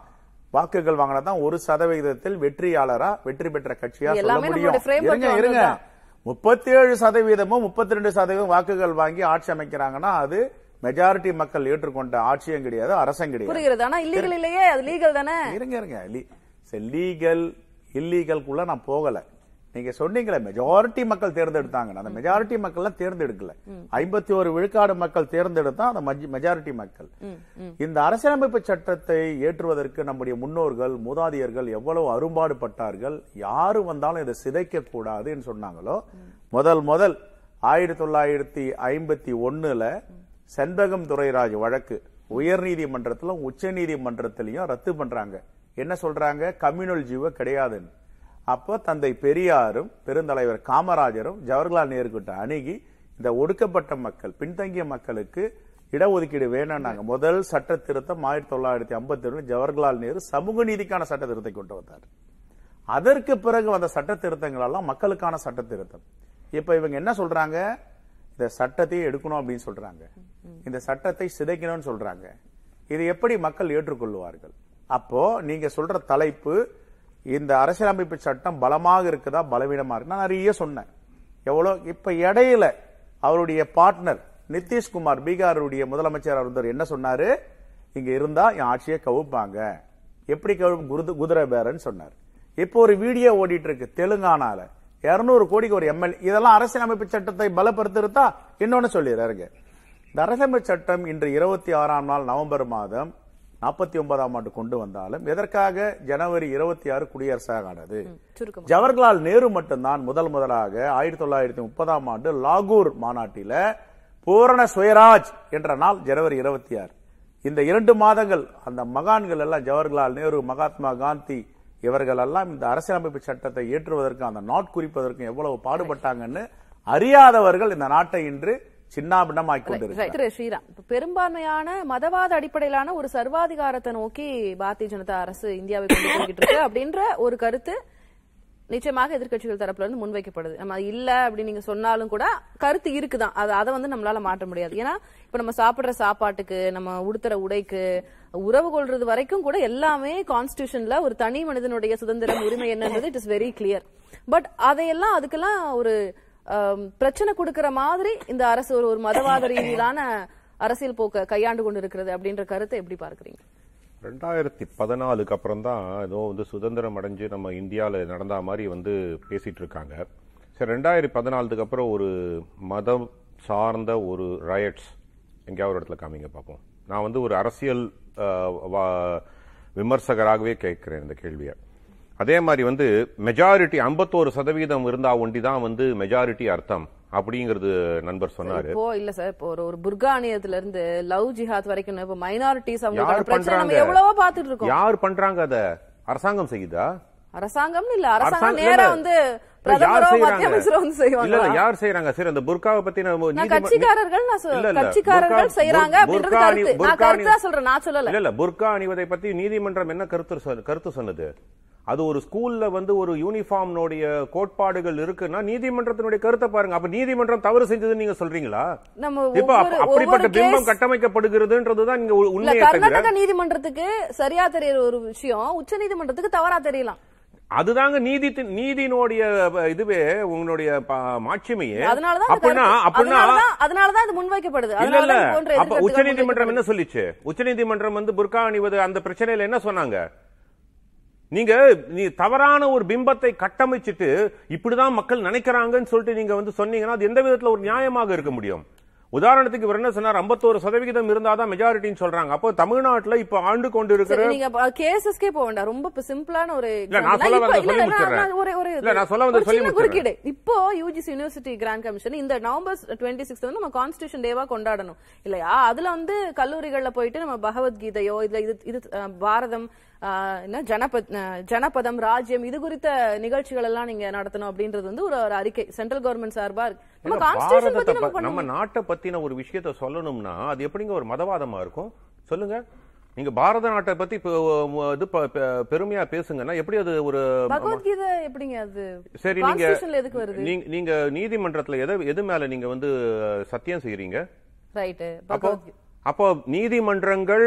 வாக்குகள் வாங்கினா தான் ஒரு சதவிகிதத்தில் வெற்றியாளரா வெற்றி பெற்ற கட்சியா சொல்ல முடியும். இருங்க. முப்பத்தி ஏழு சதவீதமும் முப்பத்தி ரெண்டு சதவீதம் வாக்குகள் வாங்கி ஆட்சி அமைக்கிறாங்கன்னா அது மெஜாரிட்டி மக்கள் ஏற்றுக்கொண்ட ஆட்சியும் கிடையாது அரசும் கிடையாது. புரிகிறது. ஆனா இல்லீகல் இல்லையே அது லீகல் தானே? இருங்க இருங்க. லீகல் இல்லீகல்குள்ள நான் போகல. நீங்க சொன்னீங்களே மெஜாரிட்டி மக்கள் தேர்ந்தெடுத்தாங்க அந்த மெஜாரிட்டி மக்கள்லாம் தேர்ந்தெடுக்கல. ஐம்பத்தி ஒரு விழுக்காடு மக்கள் தேர்ந்தெடுத்தா அந்த மெஜாரிட்டி மக்கள். இந்த அரசியலமைப்பு சட்டத்தை ஏற்றுவதற்கு நம்முடைய முன்னோர்கள் மூதாதையர்கள் எவ்வளவு அரும்பாடுபட்டார்கள் யாரு வந்தாலும் இதை சிதைக்க கூடாதுன்னு சொன்னாங்களோ முதல் முதல் ஆயிரத்தி தொள்ளாயிரத்தி ஐம்பத்தி ஒண்ணுல செண்பகம் துரைராஜ் வழக்கு உயர்நீதிமன்றத்திலும் உச்ச நீதிமன்றத்திலையும் ரத்து பண்றாங்க. என்ன சொல்றாங்க? கம்யூனல் ஜீவ கிடையாதுன்னு. அப்போ தந்தை பெரியாரும் பெருந்தலைவர் காமராஜரும் ஜவஹர்லால் நேரு கிட்ட அணுகி இந்த ஒடுக்கப்பட்ட மக்கள் பின்தங்கிய மக்களுக்கு இடஒதுக்கீடு வேணும்னாங்க முதல் சட்ட திருத்தம் ஆயிரத்தி தொள்ளாயிரத்தி ஐம்பத்தி ஒன்று ஜவஹர்லால் நேரு சமூக நீதிக்கான சட்ட திருத்தத்தை கொண்டு வந்தார். அதற்கு பிறகு வந்த சட்ட திருத்தங்கள் எல்லாம் மக்களுக்கான சட்ட திருத்தம் இப்ப இவங்க என்ன சொல்றாங்க? இந்த சட்டத்தையே எடுக்கணும் அப்படின்னு சொல்றாங்க. இந்த சட்டத்தை சிதைக்கணும்னு சொல்றாங்க. இது எப்படி மக்கள் ஏற்றுக்கொள்வார்கள்? அப்போ நீங்க சொல்ற தலைப்பு இந்த அரசியலமைப்பு சட்டம் பலமாக இருக்குதா? பலவீனமாக இருக்கு. நான் நிறைய சொன்னேன். எவ்வளோ? இப்போ இடையில அவருடைய பார்ட்னர் நிதிஷ்குமார் பீகாருடைய முதலமைச்சர் இருந்தார் என்ன சொன்னாரு? இங்க இருந்தா என் ஆட்சியை கவுப்பாங்க. எப்படி கவு குருது குதிரை பேரன்னு சொன்னார். இப்போ ஒரு வீடியோ ஓடிட்டு இருக்கு தெலுங்கானால. 200 கோடிக்கு ஒரு எம்எல்ஏ. இதெல்லாம் அரசியலமைப்பு சட்டத்தை பலப்படுத்திருத்தா? இன்னொன்னு சொல்லிடுறாருங்க. இந்த அரசியலமைப்பு சட்டம் இன்று இருபத்தி ஆறாம் நாள் நவம்பர் மாதம் நாற்பத்தி ஒன்பதாம் ஆண்டு கொண்டு வந்தாலும் எதற்காக ஜனவரி இருபத்தி ஆறு குடியரசாக ஆனது ஜவஹர்லால் நேரு மட்டும்தான் முதல் முதலாக ஆயிரத்தி தொள்ளாயிரத்தி முப்பதாம் ஆண்டு லாகூர் மாநாட்டில பூரண சுயராஜ் என்ற நாள் ஜனவரி இருபத்தி ஆறு. இந்த இரண்டு மாதங்கள் அந்த மகான்கள் எல்லாம் ஜவஹர்லால் நேரு மகாத்மா காந்தி இவர்கள் எல்லாம் இந்த அரசியலமைப்பு சட்டத்தை ஏற்றுவதற்கு அந்த நாட் குறிப்பதற்கு எவ்வளவு பாடுபட்டாங்கன்னு அறியாதவர்கள் இந்த நாட்டை இன்று சின்னாபின்னமாக்கி கொண்டிருக்கிறார். திரு ஸ்ரீராம். பெரும்பான்மையான மதவாத அடிப்படையிலான ஒரு சர்வாதிகாரத்தை நோக்கி பாரதிய ஜனதா அரசு இந்தியாவை கொண்டு போய்கிட்டு இருக்கு அப்படின்ற ஒரு கருத்து நிச்சயமாக எதிர்க்கட்சிகள் தரப்புல இருந்து முன்வைக்கப்படுது. நம்ம இல்ல அப்படின்னு நீங்க சொன்னாலும் கூட கருத்து இருக்குதான். அது அதை வந்து நம்மளால மாற்ற முடியாது. ஏன்னா இப்ப நம்ம சாப்பிடுற சாப்பாட்டுக்கு நம்ம உடுத்துற உடைக்கு உறவு கொள்றது வரைக்கும் கூட எல்லாமே கான்ஸ்டியூஷன்ல ஒரு தனி மனிதனுடைய சுதந்திரம் உரிமை என்னன்றது it is very clear but அதையெல்லாம் அதுக்கெல்லாம் ஒரு பிரச்சனை கொடுக்கிற மாதிரி இந்த அரசு ஒரு ஒரு மதவாத ரீதியிலான அரசியல் போக்கை கையாண்டு கொண்டு இருக்கிறது அப்படின்ற கருத்தை எப்படி பார்க்குறீங்க? ரெண்டாயிரத்தி பதினாலுக்கு அப்புறம் தான் ஏதோ வந்து சுதந்திரம் அடைஞ்சு நம்ம இந்தியாவில் நடந்த மாதிரி வந்து பேசிட்டு இருக்காங்க. சரி ரெண்டாயிரத்தி பதினாலுக்கு அப்புறம் ஒரு மதம் சார்ந்த ஒரு ரயட்ஸ் எங்கேயாவது ஒரு இடத்துல காமிங்க பார்ப்போம். நான் வந்து ஒரு அரசியல் வா- விமர்சகராகவே கேட்குறேன் இந்த கேள்வியை. அதே மாதிரி வந்து மெஜாரிட்டி 51% சதவீதம் இருந்தா ஒண்டி தான் வந்து மெஜாரிட்டி அர்த்தம் அப்படிங்கிறது நண்பர் சொன்னாரு இப்போ இல்ல சார் இப்போ ஒரு ஒரு புர்கானியத்துல இருந்து லவ் ஜிஹாத் வரைக்கும் இப்ப மைனாரிட்டிஸ் யார் அவங்களோட பிரச்சனை நம்ம எவ்வளவோ பாத்துட்டு இருக்கோம் யார் பண்றாங்க அத அரசாங்கம் செய்யுதா அரசாங்கம்னு இல்ல அரசாங்கம் நேரா. வந்து யார் செய்யறாங்க சரி அந்த புர்காவை பத்தி நான் கட்சிக்காரர்கள். கட்சிக்காரர்கள் புர்- அப்படின்றது கருத்து. நான் சொல்றேன், நான் சொல்லல. இல்ல புர்கா அணிவதை பத்தி நீதிமன்றம் என்ன கருத்து கருத்து சொன்னது அது ஒரு ஸ்கூல்ல வந்து ஒரு யூனிஃபார்ம்னுடைய கோட்பாடுகள் இருக்குன்னா நீதிமன்றத்தினுடைய கருத்தை பாருங்க. அப்ப நீதிமன்றம் தவறு செஞ்சதுன்னு நீங்க சொல்றீங்களா? நம்ம இப்ப அப்படிப்பட்ட பிம்பம் கட்டமைக்கப்படுகிறதுன்றதுதான் நீங்க உண்மையை கர்நாடக நீதிமன்றத்துக்கு சரியா தெரியற ஒரு விஷயம் உச்ச நீதிமன்றத்துக்கு தவறா தெரியலாம். அதுதாங்க நீதி நீதியினுடைய அஹ், இதுவே உங்களுடைய மாட்சிமையே. அப்படின்னா அப்படின்னா அதனாலதான் இது முன்வைக்கப்படுது. இல்ல இல்ல அப்ப எதிர்க்கருத்துக்கள் உச்சநீதிமன்றம் என்ன. சொல்லிச்சு? உச்சநீதிமன்றம் வந்து புர்கா அணிவது அந்த பிரச்சனையில என்ன சொன்னாங்க? நீங்க நீ தவறான ஒரு பிம்பத்தை கட்டமைச்சிட்டு இப்படிதான் மக்கள் நினைக்கிறாங்கன்னு சொல்லிட்டு நீங்க வந்து சொன்னீங்கன்னா அது எந்த விதத்துல ஒரு நியாயமாக இருக்க முடியும்? உதாரணத்துக்கு இவர் என்ன சொன்னார்? 51% சதவிகிதம் இருந்தாதான் மெஜாரிட்டின்னு சொல்றாங்க. அப்போ தமிழ்நாட்டுல இப்ப ஆண்டு கொண்டு இருக்கிற நீங்க கேசஸ்க்கே போக வேண்டாம். ரொம்ப சிம்பிளான ஒரு நான். சொல்ல இல்ல, சொல்லி நான் முடிச்சிடுறேன். சொல்ல வந்ததை ஒரு சொல்லி முடிச்சிடுறேன். குறுக்கீடு. இப்போ யூஜிசி யூனிவர்சிட்டி கிராண்ட் கமிஷன் இந்த நவம்பர் டுவெண்ட்டி சிக்ஸ் வந்து நம்ம கான்ஸ்டியூஷன் டேவா கொண்டாடணும். இல்லையா? அதுல வந்து கல்லூரிகள்ல போயிட்டு நம்ம பகவத்கீதையோ இதுல இது இது பாரதம் என்ன ஜனபத் ஜனபதம் ராஜ்யம் இது குறித்த நிகழ்ச்சிகள் எல்லாம் நீங்க நடத்தணும் அப்படின்றது வந்து ஒரு ஒரு அறிக்கை சென்ட்ரல் கவர்மெண்ட் சார்பா இருக்கு. நம்ம நாட்டை பத்தின ஒரு விஷயத்த சொல்லணும்னா அது எப்படிங்க ஒரு மதவாதமா இருக்கும்? சொல்லுங்க. நீங்க பாரத நாட்டை பத்தி இது பெருமையா பேசுங்கன்னா எப்படி அது ஒரு பகவத்கீதை எப்படிங்க அது? சரி நீங்க எதுக்கு வருது? நீங்க- நீங்க நீதிமன்றத்துல எதை எது மேல நீங்க வந்து சத்தியம் செய்யறீங்க? ரைட் அப்போ நீதிமன்றங்கள்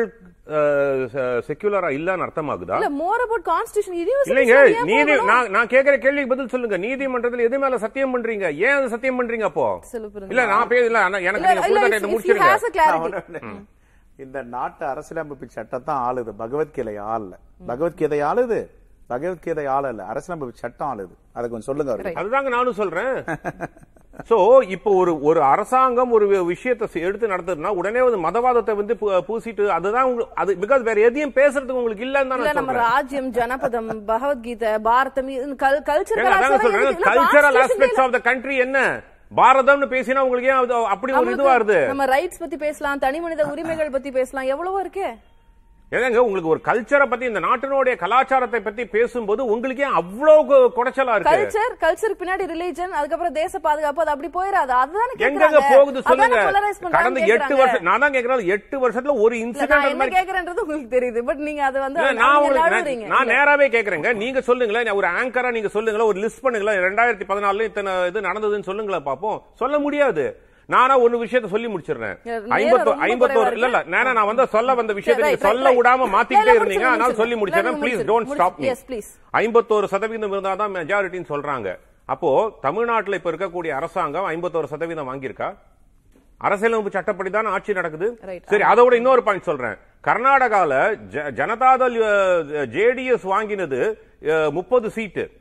செக்யூலரா இல்லன்னு அர்த்தமாகுதா? இல்ல மோர் அபவுட் கான்ஸ்டிடியூஷன் இல்லைங்க நீதி நான் நான் கேக்குற கேள்விக்கு பதில் சொல்லுங்க. நீதிமன்றத்துல எது மேல சத்தியம் பண்றீங்க? ஏன் அது சத்தியம் பண்றீங்க அப்போ. இல்ல நான் பேச இல்ல எனக்கு நீங்க முடிச்சிருங்க. இந்த நாட்டு அரசியலமைப்பு சட்டம் தான் ஆளுது. பகவத்கீதை ஆளல. பகவத்கீதை ஆளுது? பகவத்கீதை ஆளல. அரசியலமைப்பு சட்டம் ஆளுது. அதை கொஞ்சம் சொல்லுங்க. அதுதாங்க நானும் சொல்றேன். சோ இப்போ ஒரு ஒரு அரசாங்கம் ஒரு விஷயத்தை எடுத்து நடத்துதுன்னா உடனே வந்து மதவாதத்தை வந்து பூசிட்டு அதுதான் அது பிகாஸ் வேற எதையும் பேசுறதுக்கு உங்களுக்கு இல்லன்னு தான் நம்ம ராஜ்யம் ஜனபதம் Bhagavad Gita Bharatam cultural aspects of the country என்ன? பாரதம்னு பேசினா உங்களுக்கு ஏன் அப்படி ஒரு இதுவா வருது? நம்ம ரைட்ஸ் பத்தி பேசலாம் தனி மனித உரிமைகள் பத்தி பேசலாம் எவ்வளவோ இருக்கே. ஏங்க உங்களுக்கு ஒரு கல்ச்சரை பத்தி இந்த நாட்டினுடைய கலாச்சாரத்தை பத்தி பேசும்போது உங்களுக்கு ஏன் அவ்வளவு குடைச்சலா இருக்கு. கல்ச்சர் கல்ச்சருக்கு பின்னாடி ரிலிஜன் அதுக்கப்புறம் தேச பாதுகாப்பு அது அப்படி போயிடாது அதுதானே கேக்குறாங்க. போகுது சொல்லுங்க? கடந்த எட்டு. வருஷம் நான் தான் கேக்குறேன் எட்டு வருஷத்துல ஒரு இன்சிடென்ட் என்ன கேக்குறேன்றது உங்களுக்கு தெரியுது. பட் நீங்க அது வந்து நான் உங்களுக்கு நான் நேராவே கேக்குறேங்க. நீங்க சொல்லுங்களேன் ஒரு ஆங்கரா நீங்க சொல்லுங்களேன் ஒரு லிஸ்ட் பண்ணுங்களேன். ரெண்டாயிரத்தி பதினாலுல இத்தனை இது நடந்ததுன்னு சொல்லுங்களேன் பாப்போம். சொல்ல முடியாது. நானா ஒரு விஷயத்த சொல்லி முடிச்சிடுறேன். ஐம்பத்தோ ஐம்பத்தோரு இல்ல இல்ல நேரா நான் வந்து சொல்ல வந்த விஷயத்தை நீங்க சொல்ல. விடாம மாத்திக்கிட்டே இருந்தீங்க அதனால சொல்லி முடிச்சிடுறேன். Please don't stop me. ஐம்பத்தோரு சதவீதம் இருந்தாதான் மெஜாரிட்டின்னு சொல்றாங்க. அப்போ தமிழ்நாட்டுல இப்ப இருக்கக்கூடிய அரசாங்கம் ஐம்பத்தோரு சதவீதம் வாங்கியிருக்கா? அரசியலமைப்பு சட்டப்படி தான் ஆட்சி நடக்குது. சரி அதோட இன்னொரு பாயிண்ட் சொல்றேன். கர்நாடகால ஜ- ஜனதாதள் ஜேடிஎஸ் வாங்கினது முப்பது சீட்டு.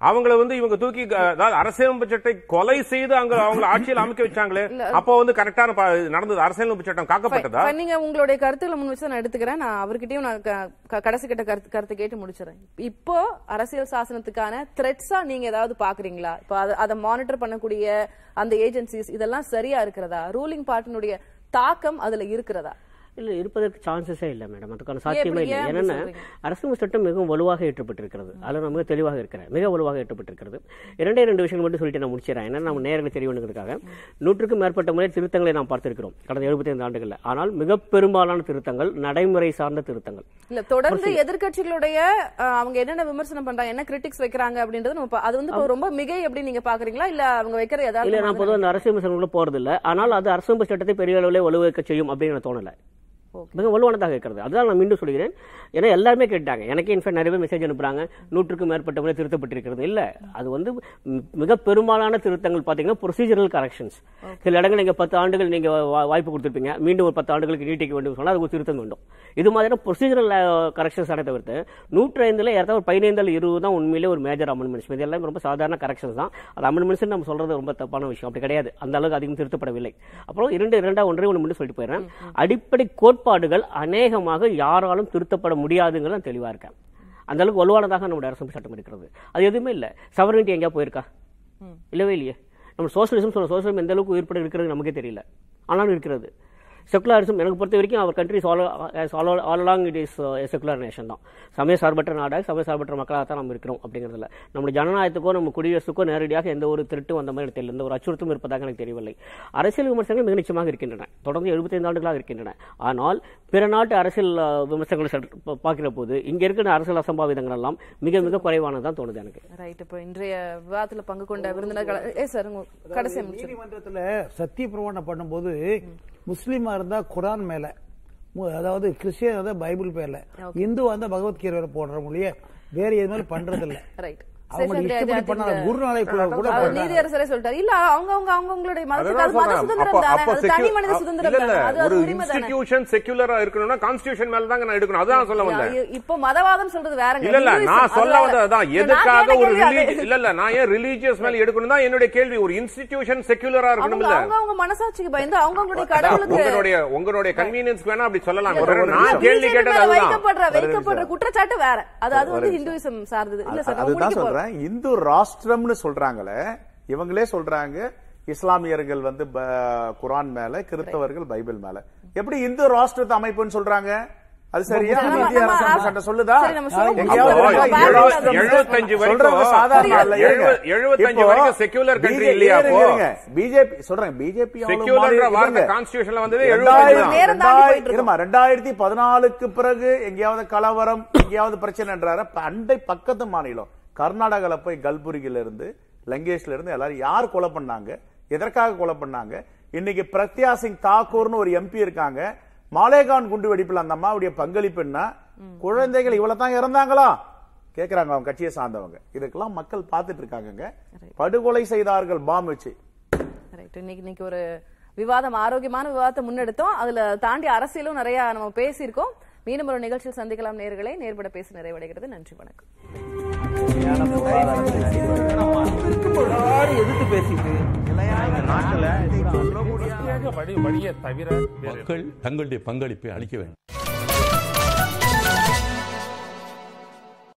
அவங்கள வந்து இவங்க தூக்கி அதாவது அரசியலமைப்பு சட்டத்தை கொலை செய்து அங்க அவங்கள ஆட்சியில் அமைக்க வச்சாங்களே அப்போ வந்து கரெக்டான நடந்தது. அரசியலமைப்பு சட்டம் காக்கப்பட்டதா. நீங்க உங்களுடைய கருத்துக்களை முன் வச்சு நான் எடுத்துக்கிறேன். நான் அவர்கிட்டயும் நான் கடைசி கட்ட கருத்து கருத்து கேட்டு முடிச்சிடறேன். இப்போ அரசியல் சாசனத்துக்கான த்ரெட்ஸா நீங்க ஏதாவது பாக்குறீங்களா? இப்போ அதை- அதை மானிட்டர் பண்ணக்கூடிய அந்த ஏஜென்சிஸ் இதெல்லாம் சரியா இருக்கிறதா? ரூலிங் பார்ட்டினுடைய தாக்கம் அதுல இருக்கிறதா? இல்லை இருப்பதற்கு சான்சஸே இல்லை மேடம் அதுக்கான சாத்தியமே இல்லை. என்னென்ன? அரசியல் சட்டம் மிகவும் வலுவாக ஏற்றப்பட்டிருக்கிறது. அதில் நான் மிக தெளிவாக இருக்கிறேன். மிக வலுவாக ஏற்றப்பட்டிருக்கிறது. இரண்டே ரெண்டு விஷயங்கள் மட்டும் சொல்லிட்டு நான் முடிச்சிடறேன். ஏன்னா நம்ம நேரங்கள் தெரியணுங்கிறதுக்காக நூற்றுக்கும் மேற்பட்ட முறை திருத்தங்களை நாம் பார்த்திருக்கிறோம். கடந்த 75 ஆண்டுகளில். ஆனால் மிக பெரும்பாலான திருத்தங்கள் நடைமுறை சார்ந்த திருத்தங்கள். இல்ல தொடர்ந்து எதிர்க்கட்சிகளுடைய அவங்க என்னென்ன விமர்சனம் பண்றாங்க என்ன கிரிட்டிக்ஸ் வைக்கிறாங்க அப்படின்றது நம்ம அது வந்து ரொம்ப மிகை எப்படி நீங்க பாக்குறீங்களா? இல்ல அவங்க வைக்கிற இல்ல நான் ஏதாவது பொதுவாக அந்த அரசியல் விமர்சனங்களும் போறது இல்ல ஆனால் அது அரசியல் சட்டத்தை பெரிய அளவில் வலுவைக்க செய்யும் அப்படின்னு தோணல. மிக வலுவானதாக இருக்கிறது. அதுதான் நான் மீண்டும் சொல்கிறேன். ஏன்னா எல்லாருமே கேட்டாங்க. எனக்கே இன்ஃபேக்ட் நிறைய பேர் மெசேஜ் அனுப்புறாங்க. நூற்றுக்கும் மேற்பட்ட முறை திருத்தப்பட்டிருக்கிறது. இல்ல. அது வந்து மிக பெரும்பாலான திருத்தங்கள் பாத்தீங்கன்னா ப்ரொசீஜரல் கரெக்ஷன்ஸ் சில இடங்கள் நீங்க பத்து ஆண்டுகள் நீங்க வா- வாய்ப்பு கொடுத்திருப்பீங்க. மீண்டும் ஒரு பத்து ஆண்டுகளுக்கு நீட்டிக்க வேண்டும் சொன்னா அதுக்கு ஒரு திருத்தம் வேண்டும். இது மாதிரியான ப்ரொசீஜரல் கரெக்ஷன்ஸ் ஆனதை தவிர்த்து நூற்றி ஐந்துல ஏதாவது ஒரு பதினைந்து இருபது தான் உண்மையிலே ஒரு மேஜர் அமெண்ட்மெண்ட்ஸ் இது எல்லாம் ரொம்ப சாதாரண கரெக்ஷன்ஸ் தான். அது அமெண்ட்மெண்ட்ஸ் நம்ம சொல்றது ரொம்ப தப்பான விஷயம். அப்படி கிடையாது. அந்த அளவுக்கு அதிகம் திருத்தப்படவில்லை. அப்புறம் இரண்டு இரண்டா ஒன்றே ஒன்று மட்டும் சொல்லிட்டு போயிடுறேன். அடிப்படை கோட்பாடுகள் அநேகமாக யாராலும் திருத்தப்பட முடியாதுங்கிறது நான் தெளிவா இருக்கேன். அந்த அளவுக்கு வலுவானதாக நம்முடைய அரசு சட்டம் இருக்கிறது. அது எதுவுமே இல்லை. சவரனிட்டி எங்கேயா போயிருக்கா? இல்லவே இல்லையே. நம்ம சோசியலிசம் சொல்ல சோசியலிசம் எந்த அளவுக்கு உயிர்ப்பட இருக்கிறது நமக்கே தெரியல. ஆனாலும் இருக்கிறது. செக்குலரிசம் எனக்கு பொறுத்த வரைக்கும் அவர் countries all all along it is secular nation தான் சமய சார்பற்ற நாடாக சமய சார்பற்ற மக்களாக தான் நம்ம இருக்கிறோம் அப்படிங்கிறதுல. நம்முடைய ஜனநாயகத்துக்கோ நம்ம குடியரசுக்கோ நேரடியாக எந்த ஒரு திருட்டும் அந்த மாதிரி தெரியல. எந்த ஒரு அச்சுறுத்தும் இருப்பதாக எனக்கு தெரியவில்லை. அரசியல் விமர்சனங்கள் மிக நிச்சயமாக இருக்கின்றன. தொடர்ந்து 75 ஆண்டுகளாக இருக்கின்றன. ஆனால் பிற நாட்டு அரசியல் விமர்சனங்களை பார்க்கிற போது இங்க இருக்கிற அரசியல் அசம்பாவிதங்கள் எல்லாம் மிக மிக குறைவானதான் தோணுது எனக்கு. ரைட் இப்போ இன்றைய விவாதத்துல பங்கு கொண்ட விருந்தினர்கள் ஏ சார் உங்க கடைசி நீதிமன்றத்துல சத்திய பிரமாணம் பண்ணும்போது முஸ்லீமா இருந்தா குரான் மேல. அதாவது கிறிஸ்டியன் இருந்தா பைபிள் பேர்ல இந்து வந்தா பகவத்கீதை போடுற மொழிய வேற எதுவுமே பண்றது இல்ல ரைட் நீதியரசரே சொல்லிட்டாரு. இல்ல அவங்க அவங்க அவங்களுடைய செக்யூலரா இருக்கணும்னா கான்ஸ்டிடியூஷன் மேல தாங்க நான் எடுக்கணும். அதான் சொல்ல வந்தேன். இப்போ மதவாதம் சொல்றது வேறங்க. இல்ல நான் சொல்ல வந்தது வேற. அதான் எதுக்காக ஒரு இல்ல இல்ல. நான் ஏன் ரிலீஜியஸ் மேல எடுக்கணும் தான் என்னுடைய கேள்வி ஒரு இன்ஸ்டிடியூஷன் செக்யூலரா இருக்கணும் இல்ல அவங்க அவங்க மனசாட்சிக்கு பயந்து அவங்க அவங்களுடைய கடவுளுக்கு உங்களுடைய உங்களுடைய கன்வீனியன்ஸ் வேணா அப்படி சொல்லலாம். நான். கேள்வி கேட்டது அதுதான். வைக்கப்படுற வைக்கப்படுற குற்றச்சாட்டு வேற. அது அது வந்து ஹிந்துவிசம் சார்ந்தது. இல்ல சார் அதுதான் சொல்றேன். இந்து ராஷ்டிரம்னு சொல்றாங்களே இவங்களே சொல்றாங்க இஸ்லாமியர்கள் வந்து குரான் மேல கிறிஸ்தவர்கள் பைபிள் மேல. எப்படி இந்து ராஷ்டிரத்தை அமைப்புன்னு சொல்றாங்க? அது சரியா? மத்திய நம்ம அரசு ஆ- சட்டம் சொல்லுதா? பிஜேபி சொல்றேன் பிஜேபி ரெண்டாயிரத்தி- பதினாலுக்கு பிறகு எங்கேயாவது கலவரம் எங்கேயாவது பிரச்சனைன்றாரு? அப்ப அண்டை பக்கத்து மாநிலம். கர்நாடகால போய் கல்புரியில இருந்து லங்கேஷ்ல இருந்து எல்லாரும் யார் கொலை பண்ணாங்க? எதற்காக கொலை பண்ணாங்க? இன்னைக்கு பிரத்யா சிங் தாக்கூர்னு ஒரு எம்பி இருக்காங்க. மாலேகான் குண்டு வெடிப்புல அந்த அம்மாவுடைய பங்களிப்பு என்ன? குழந்தைகள் இவ்வளவு தான் இறந்தாங்களா? கேக்குறாங்க அவங்க கட்சியை சார்ந்தவங்க. இதுக்கெல்லாம் மக்கள் பார்த்துட்டு இருக்காங்கங்க. படுகொலை செய்தார்கள் பாம் வச்சு. இன்னைக்கு இன்னைக்கு ஒரு விவாதம் ஆரோக்கியமான விவாதத்தை முன்னெடுத்தோம். அதுல தாண்டி அரசியலும் நிறைய நம்ம பேசியிருக்கோம். மீண்டும் ஒரு நிகழ்ச்சியில் சந்திக்கலாம் நேர்களை. நேர்பட பேசி நிறைவடைகிறது. நன்றி வணக்கம். உண்மையான பொருளாதாரத்தை அடிப்படையாக எதிர்த்து பேசிட்டு மக்கள் தங்களுடைய பங்களிப்பை அளிக்க வேண்டும்.